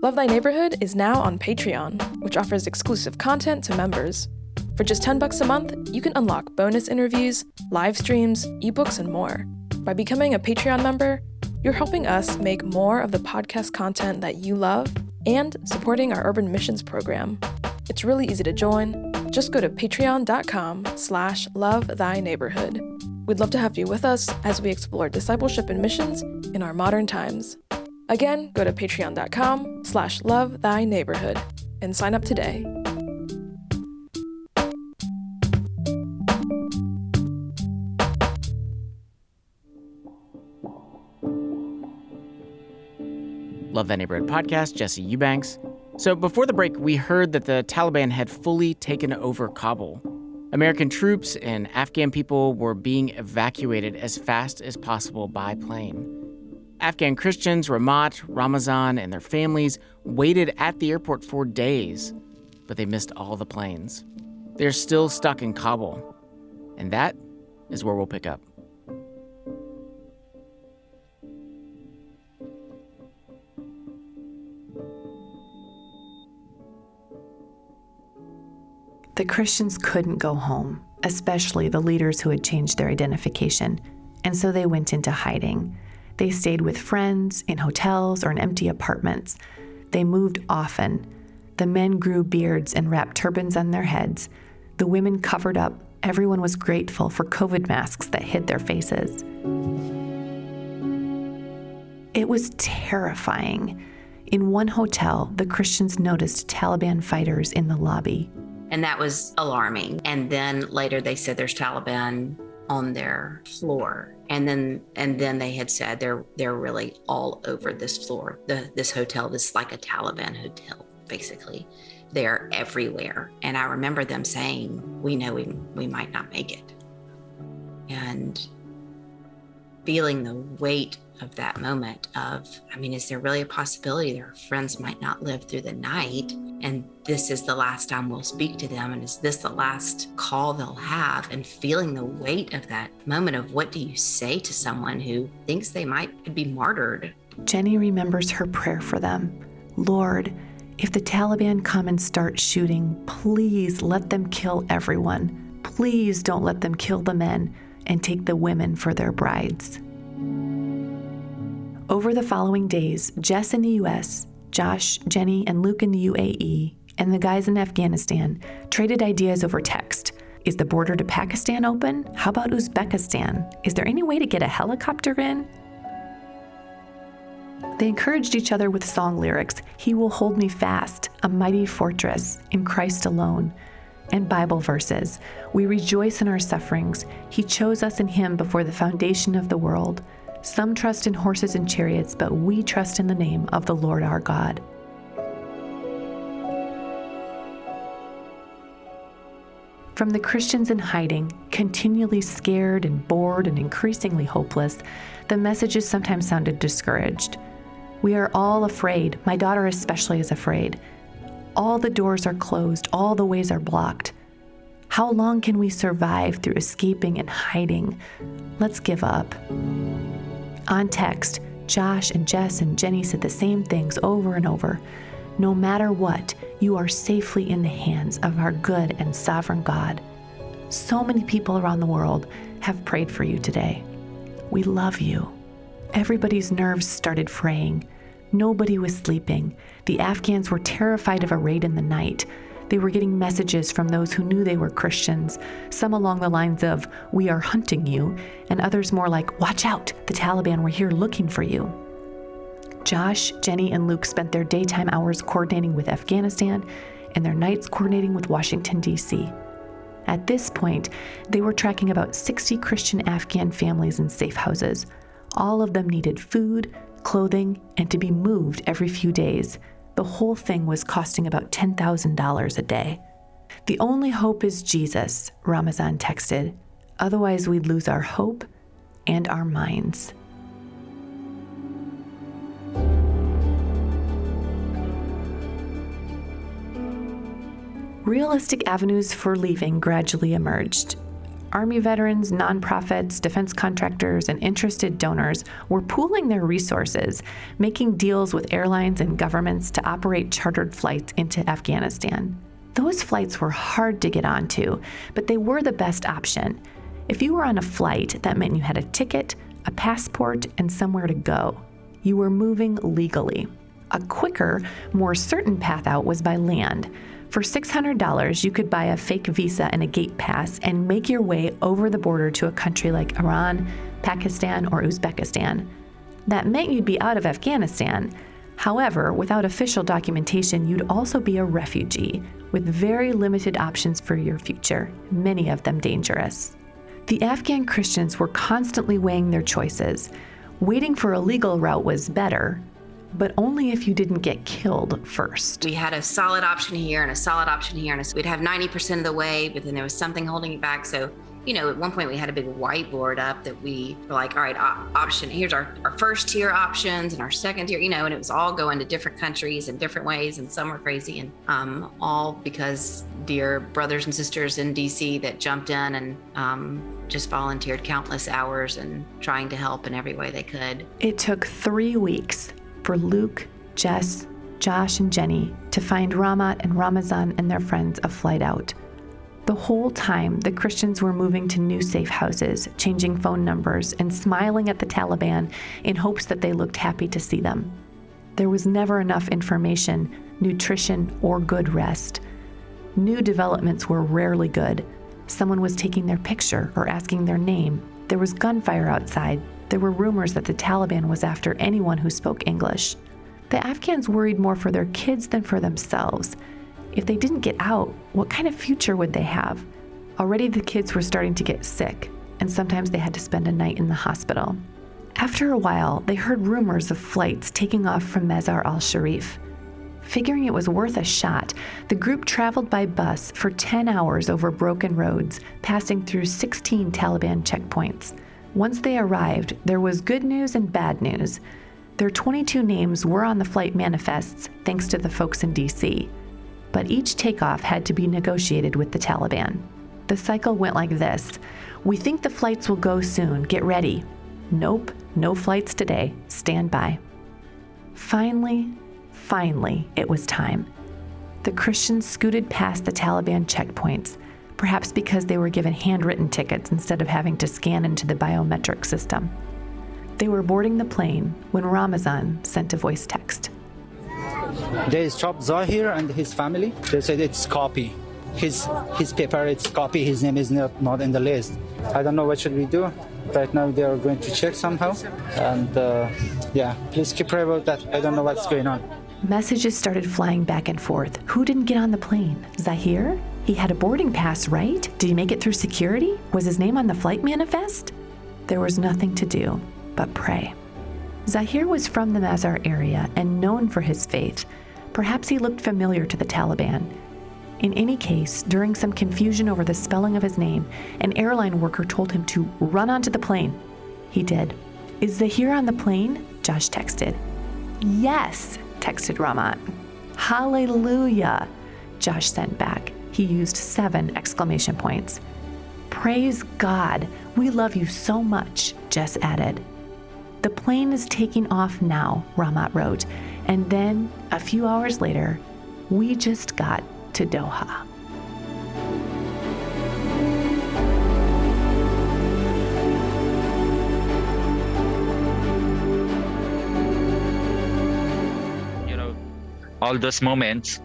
Speaker 3: Love Thy Neighborhood is now on Patreon, which offers exclusive content to members. For just 10 bucks a month, you can unlock bonus interviews, live streams, ebooks, and more. By becoming a Patreon member, you're helping us make more of the podcast content that you love and supporting our urban missions program. It's really easy to join. Just go to patreon.com slash love thy neighborhood. We'd love to have you with us as we explore discipleship and missions in our modern times. Again, go to patreon.com slash love thy neighborhood and sign up today.
Speaker 4: Love Thy Neighborhood podcast, Jesse Eubanks. So before the break, we heard that the Taliban had fully taken over Kabul. American troops and Afghan people were being evacuated as fast as possible by plane. Afghan Christians, Ramat, Ramazan, and their families waited at the airport for days, but they missed all the planes. They're still stuck in Kabul. And that is where we'll pick up.
Speaker 6: The Christians couldn't go home, especially the leaders who had changed their identification, and so they went into hiding. They stayed with friends, in hotels, or in empty apartments. They moved often. The men grew beards and wrapped turbans on their heads. The women covered up. Everyone was grateful for COVID masks that hid their faces. It was terrifying. In one hotel, the Christians noticed Taliban fighters in the lobby.
Speaker 19: And that was alarming. And then later they said there's Taliban on their floor. And then and then they had said they're they're really all over this floor. The this hotel, this is like a Taliban hotel, basically. They're everywhere. And I remember them saying, We know we we might not make it. And feeling the weight of that moment of i mean is there really a possibility their friends might not live through the night and this is the last time we'll speak to them and is this the last call they'll have? And feeling the weight of that moment of what do you say to someone who thinks they might be martyred?
Speaker 6: Jenny remembers her prayer for them. Lord if the taliban come and start shooting please let them kill everyone. Please don't let them kill the men and take the women for their brides. Over the following days, Jess in the US, Josh, Jenny, and Luke in the UAE, and the guys in Afghanistan traded ideas over text. Is the border to Pakistan open? How about Uzbekistan? Is there any way to get a helicopter in? They encouraged each other with song lyrics He will hold me fast, a mighty fortress, in Christ alone. And Bible verses We rejoice in our sufferings. He chose us in Him before the foundation of the world. Some trust in horses and chariots, but we trust in the name of the Lord our God. From the Christians in hiding, continually scared and bored and increasingly hopeless, the messages sometimes sounded discouraged. We are all afraid. My daughter, especially, is afraid. All the doors are closed, all the ways are blocked. How long can we survive through escaping and hiding? Let's give up. On text, Josh and Jess and Jenny said the same things over and over. No matter what, you are safely in the hands of our good and sovereign God. So many people around the world have prayed for you today. We love you. Everybody's nerves started fraying. Nobody was sleeping. The Afghans were terrified of a raid in the night. They were getting messages from those who knew they were Christians, some along the lines of, We are hunting you, and others more like, Watch out, the Taliban were here looking for you. Josh, Jenny, and Luke spent their daytime hours coordinating with Afghanistan and their nights coordinating with Washington, D.C. At this point, they were tracking about 60 Christian Afghan families in safe houses. All of them needed food, clothing, and to be moved every few days. The whole thing was costing about $10,000 a day. The only hope is Jesus, Ramazan texted. Otherwise, we'd lose our hope and our minds. realistic avenues for leaving gradually emerged. Army veterans, nonprofits, defense contractors, and interested donors were pooling their resources, making deals with airlines and governments to operate chartered flights into Afghanistan. Those flights were hard to get onto, but they were the best option. If you were on a flight, that meant you had a ticket, a passport, and somewhere to go. You were moving legally. A quicker, more certain path out was by land. For $600, you could buy a fake visa and a gate pass and make your way over the border to a country like Iran, Pakistan, or Uzbekistan. That meant you'd be out of Afghanistan. However, without official documentation, you'd also be a refugee, with very limited options for your future, many of them dangerous. The Afghan Christians were constantly weighing their choices. Waiting for a legal route was better, but only if you didn't get killed first.
Speaker 19: We had a solid option here and a solid option here, and we'd have 90% of the way, but then there was something holding it back. So, you know, at one point we had a big whiteboard up that we were like, all right, op- option, here's our, our first tier options and our second tier, you know, and it was all going to different countries and different ways, and some were crazy, and um, all because dear brothers and sisters in DC that jumped in and um, just volunteered countless hours and trying to help in every way they could.
Speaker 6: It took three weeks for Luke, Jess, Josh, and Jenny to find Ramat and Ramazan and their friends a flight out. The whole time, the Christians were moving to new safe houses, changing phone numbers, and smiling at the Taliban in hopes that they looked happy to see them. There was never enough information, nutrition, or good rest. New developments were rarely good. Someone was taking their picture or asking their name. There was gunfire outside. There were rumors that the Taliban was after anyone who spoke English. The Afghans worried more for their kids than for themselves. If they didn't get out, what kind of future would they have? Already the kids were starting to get sick, and sometimes they had to spend a night in the hospital. After a while, they heard rumors of flights taking off from Mazar al Sharif. Figuring it was worth a shot, the group traveled by bus for 10 hours over broken roads, passing through 16 Taliban checkpoints. Once they arrived, there was good news and bad news. Their 22 names were on the flight manifests, thanks to the folks in DC. But each takeoff had to be negotiated with the Taliban. The cycle went like this We think the flights will go soon, get ready. Nope, no flights today, stand by. Finally, finally, it was time. The Christians scooted past the Taliban checkpoints, perhaps because they were given handwritten tickets instead of having to scan into the biometric system. They were boarding the plane when Ramazan sent a voice text.
Speaker 20: There is Chop Zahir and his family. They said it's copy. His his paper, it's copy. His name is not, not in the list. I don't know what should we do. Right now they are going to check somehow. And uh, yeah, please keep prayer about that. I don't know what's going on.
Speaker 6: Messages started flying back and forth. Who didn't get on the plane? Zahir? He had a boarding pass, right? Did he make it through security? Was his name on the flight manifest? There was nothing to do but pray. Zahir was from the Mazar area and known for his faith. Perhaps he looked familiar to the Taliban. In any case, during some confusion over the spelling of his name, an airline worker told him to run onto the plane. He did. Is Zahir on the plane? Josh texted. Yes, texted Ramat. Hallelujah, Josh sent back. He used seven exclamation points. Praise God, we love you so much, Jess added. The plane is taking off now, Ramat wrote, and then, a few hours later, we just got to Doha.
Speaker 21: You know, all those moments,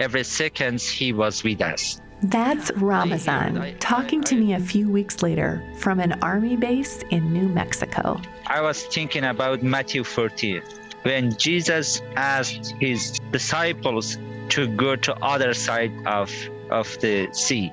Speaker 21: every second he was with us.
Speaker 6: That's Ramazan talking to me a few weeks later from an army base in New Mexico.
Speaker 21: I was thinking about Matthew 14 when Jesus asked his disciples to go to other side of of the sea.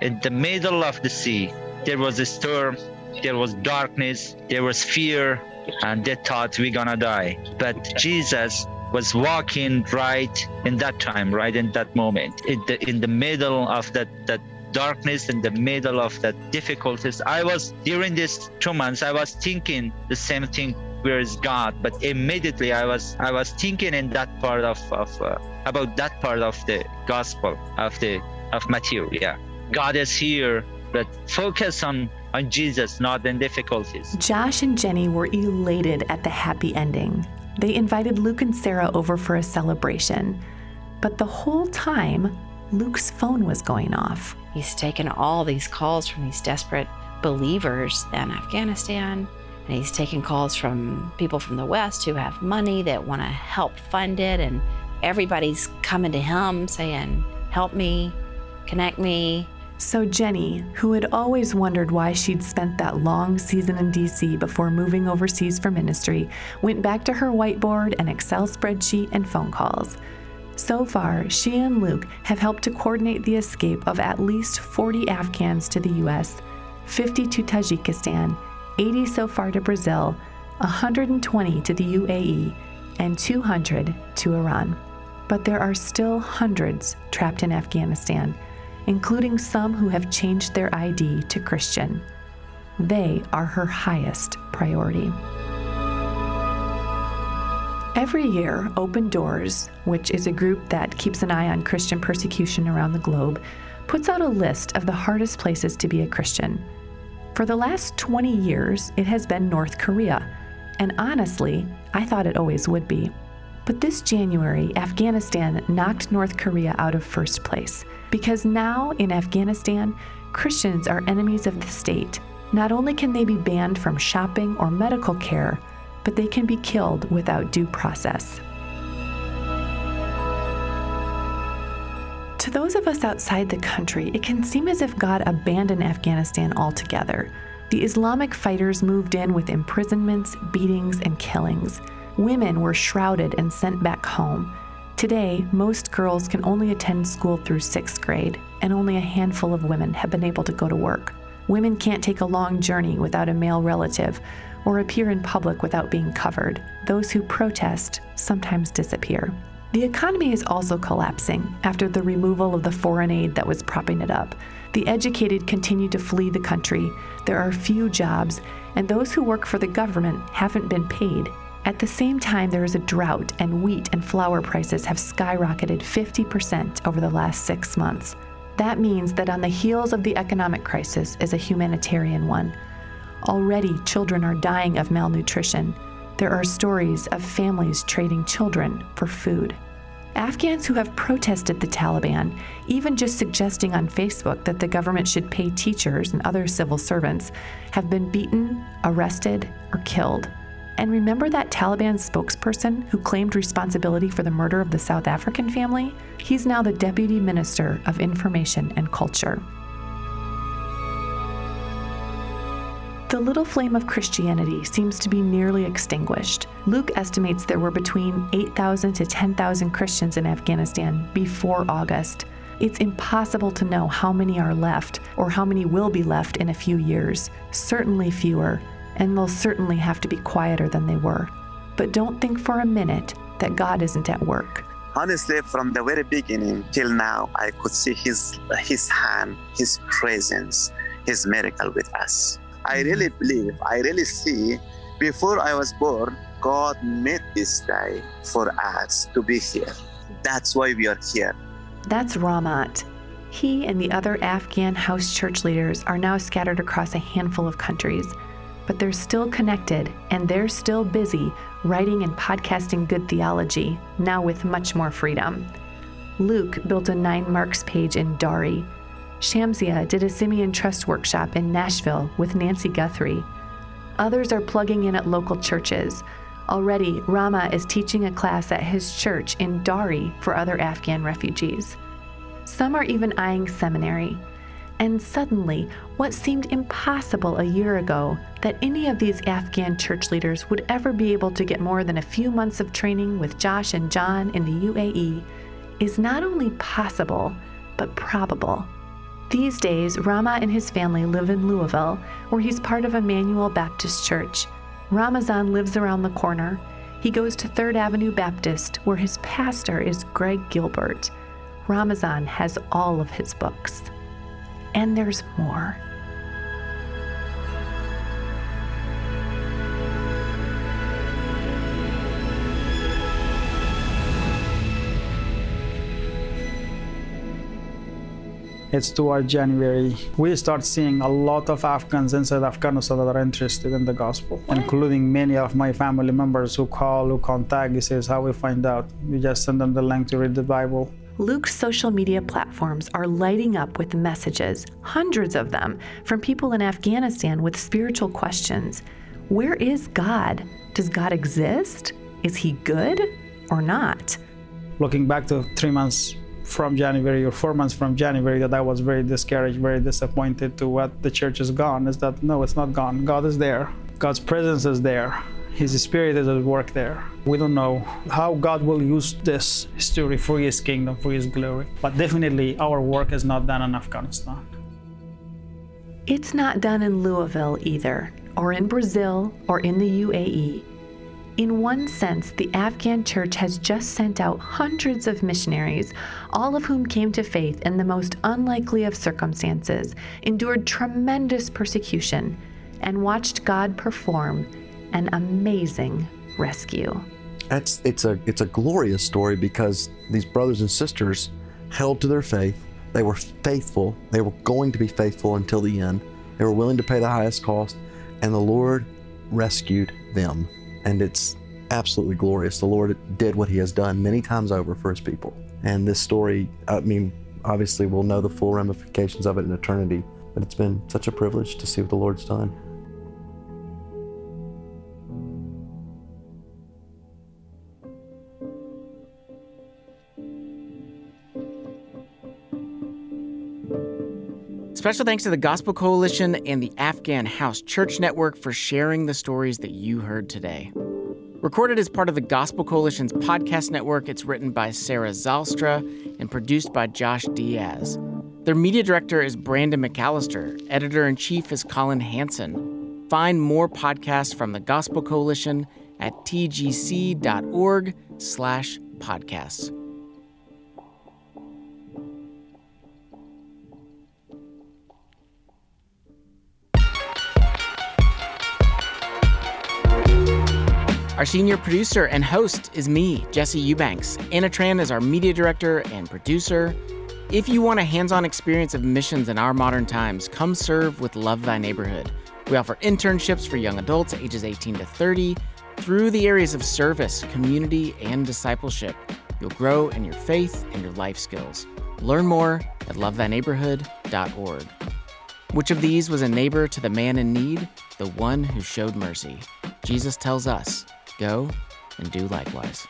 Speaker 21: In the middle of the sea, there was a storm, there was darkness, there was fear, and they thought we're gonna die. But Jesus was walking right in that time, right in that moment, in the in the middle of that that darkness, in the middle of that difficulties. I was during these two months, I was thinking the same thing. Where is God? But immediately I was I was thinking in that part of of uh, about that part of the gospel of the of Matthew. Yeah. God is here, but focus on, on Jesus, not in difficulties.
Speaker 6: Josh and Jenny were elated at the happy ending. They invited Luke and Sarah over for a celebration. But the whole time, Luke's phone was going off.
Speaker 19: He's taken all these calls from these desperate believers in Afghanistan. And he's taking calls from people from the West who have money that want to help fund it. And everybody's coming to him saying, Help me, connect me.
Speaker 6: So, Jenny, who had always wondered why she'd spent that long season in DC before moving overseas for ministry, went back to her whiteboard, and Excel spreadsheet, and phone calls. So far, she and Luke have helped to coordinate the escape of at least 40 Afghans to the US, 50 to Tajikistan, 80 so far to Brazil, 120 to the UAE, and 200 to Iran. But there are still hundreds trapped in Afghanistan, including some who have changed their ID to Christian. They are her highest priority. Every year, Open Doors, which is a group that keeps an eye on Christian persecution around the globe, puts out a list of the hardest places to be a Christian. For the last 20 years, it has been North Korea, and honestly, I thought it always would be. But this January, Afghanistan knocked North Korea out of first place because now in Afghanistan, Christians are enemies of the state. Not only can they be banned from shopping or medical care, but they can be killed without due process. To those of us outside the country, it can seem as if God abandoned Afghanistan altogether. The Islamic fighters moved in with imprisonments, beatings, and killings. Women were shrouded and sent back home. Today, most girls can only attend school through sixth grade, and only a handful of women have been able to go to work. Women can't take a long journey without a male relative or appear in public without being covered. Those who protest sometimes disappear. The economy is also collapsing after the removal of the foreign aid that was propping it up. The educated continue to flee the country. There are few jobs, and those who work for the government haven't been paid. At the same time, there is a drought, and wheat and flour prices have skyrocketed 50% over the last six months. That means that on the heels of the economic crisis is a humanitarian one. Already, children are dying of malnutrition. There are stories of families trading children for food. Afghans who have protested the Taliban, even just suggesting on Facebook that the government should pay teachers and other civil servants, have been beaten, arrested, or killed. And remember that Taliban spokesperson who claimed responsibility for the murder of the South African family? He's now the Deputy Minister of Information and Culture. The little flame of Christianity seems to be nearly extinguished. Luke estimates there were between 8,000 to 10,000 Christians in Afghanistan before August. It's impossible to know how many are left or how many will be left in a few years, certainly fewer, and they'll certainly have to be quieter than they were. But don't think for a minute that God isn't at work.
Speaker 22: Honestly, from the very beginning till now, I could see His His hand, His presence, His miracle with us. I mm-hmm. really believe, I really see. Before I was born, God made this day for us to be here. That's why we are here.
Speaker 6: That's Ramat. He and the other Afghan house church leaders are now scattered across a handful of countries but they're still connected and they're still busy writing and podcasting good theology, now with much more freedom. Luke built a Nine Marks page in Dari. Shamsia did a Simeon Trust workshop in Nashville with Nancy Guthrie. Others are plugging in at local churches. Already, Rama is teaching a class at his church in Dari for other Afghan refugees. Some are even eyeing seminary. And suddenly, what seemed impossible a year ago that any of these Afghan church leaders would ever be able to get more than a few months of training with Josh and John in the UAE is not only possible, but probable. These days, Rama and his family live in Louisville, where he's part of Immanuel Baptist Church. Ramazan lives around the corner. He goes to Third Avenue Baptist, where his pastor is Greg Gilbert. Ramazan has all of his books. And there's more.
Speaker 10: It's toward January. We start seeing a lot of Afghans inside Afghanistan that are interested in the gospel, including many of my family members who call, who contact. He says, How we find out? We just send them the link to read the Bible.
Speaker 6: Luke's social media platforms are lighting up with messages, hundreds of them, from people in Afghanistan with spiritual questions. Where is God? Does God exist? Is he good or not?
Speaker 10: Looking back to three months from January or four months from January, that I was very discouraged, very disappointed to what the church is gone, is that no, it's not gone. God is there. God's presence is there. His spirit is at work there. We don't know how God will use this story for His kingdom, for His glory. But definitely, our work is not done in Afghanistan.
Speaker 6: It's not done in Louisville either, or in Brazil, or in the UAE. In one sense, the Afghan church has just sent out hundreds of missionaries, all of whom came to faith in the most unlikely of circumstances, endured tremendous persecution, and watched God perform an amazing rescue.
Speaker 17: That's it's a it's a glorious story because these brothers and sisters held to their faith. They were faithful. They were going to be faithful until the end. They were willing to pay the highest cost, and the Lord rescued them. And it's absolutely glorious. The Lord did what He has done many times over for His people. And this story, I mean, obviously we'll know the full ramifications of it in eternity, but it's been such a privilege to see what the Lord's done.
Speaker 4: Special thanks to the Gospel Coalition and the Afghan House Church Network for sharing the stories that you heard today. Recorded as part of the Gospel Coalition's podcast network, it's written by Sarah Zylstra and produced by Josh Diaz. Their media director is Brandon McAllister. Editor in chief is Collin Hansen. Find more podcasts from the Gospel Coalition at tgc.org/podcasts. Our senior producer and host is me, Jesse Eubanks. Anna Tran is our media director and producer. If you want a hands on experience of missions in our modern times, come serve with Love Thy Neighborhood. We offer internships for young adults ages 18 to 30 through the areas of service, community, and discipleship. You'll grow in your faith and your life skills. Learn more at lovethyneighborhood.org. Which of these was a neighbor to the man in need? The one who showed mercy. Jesus tells us Go and do likewise.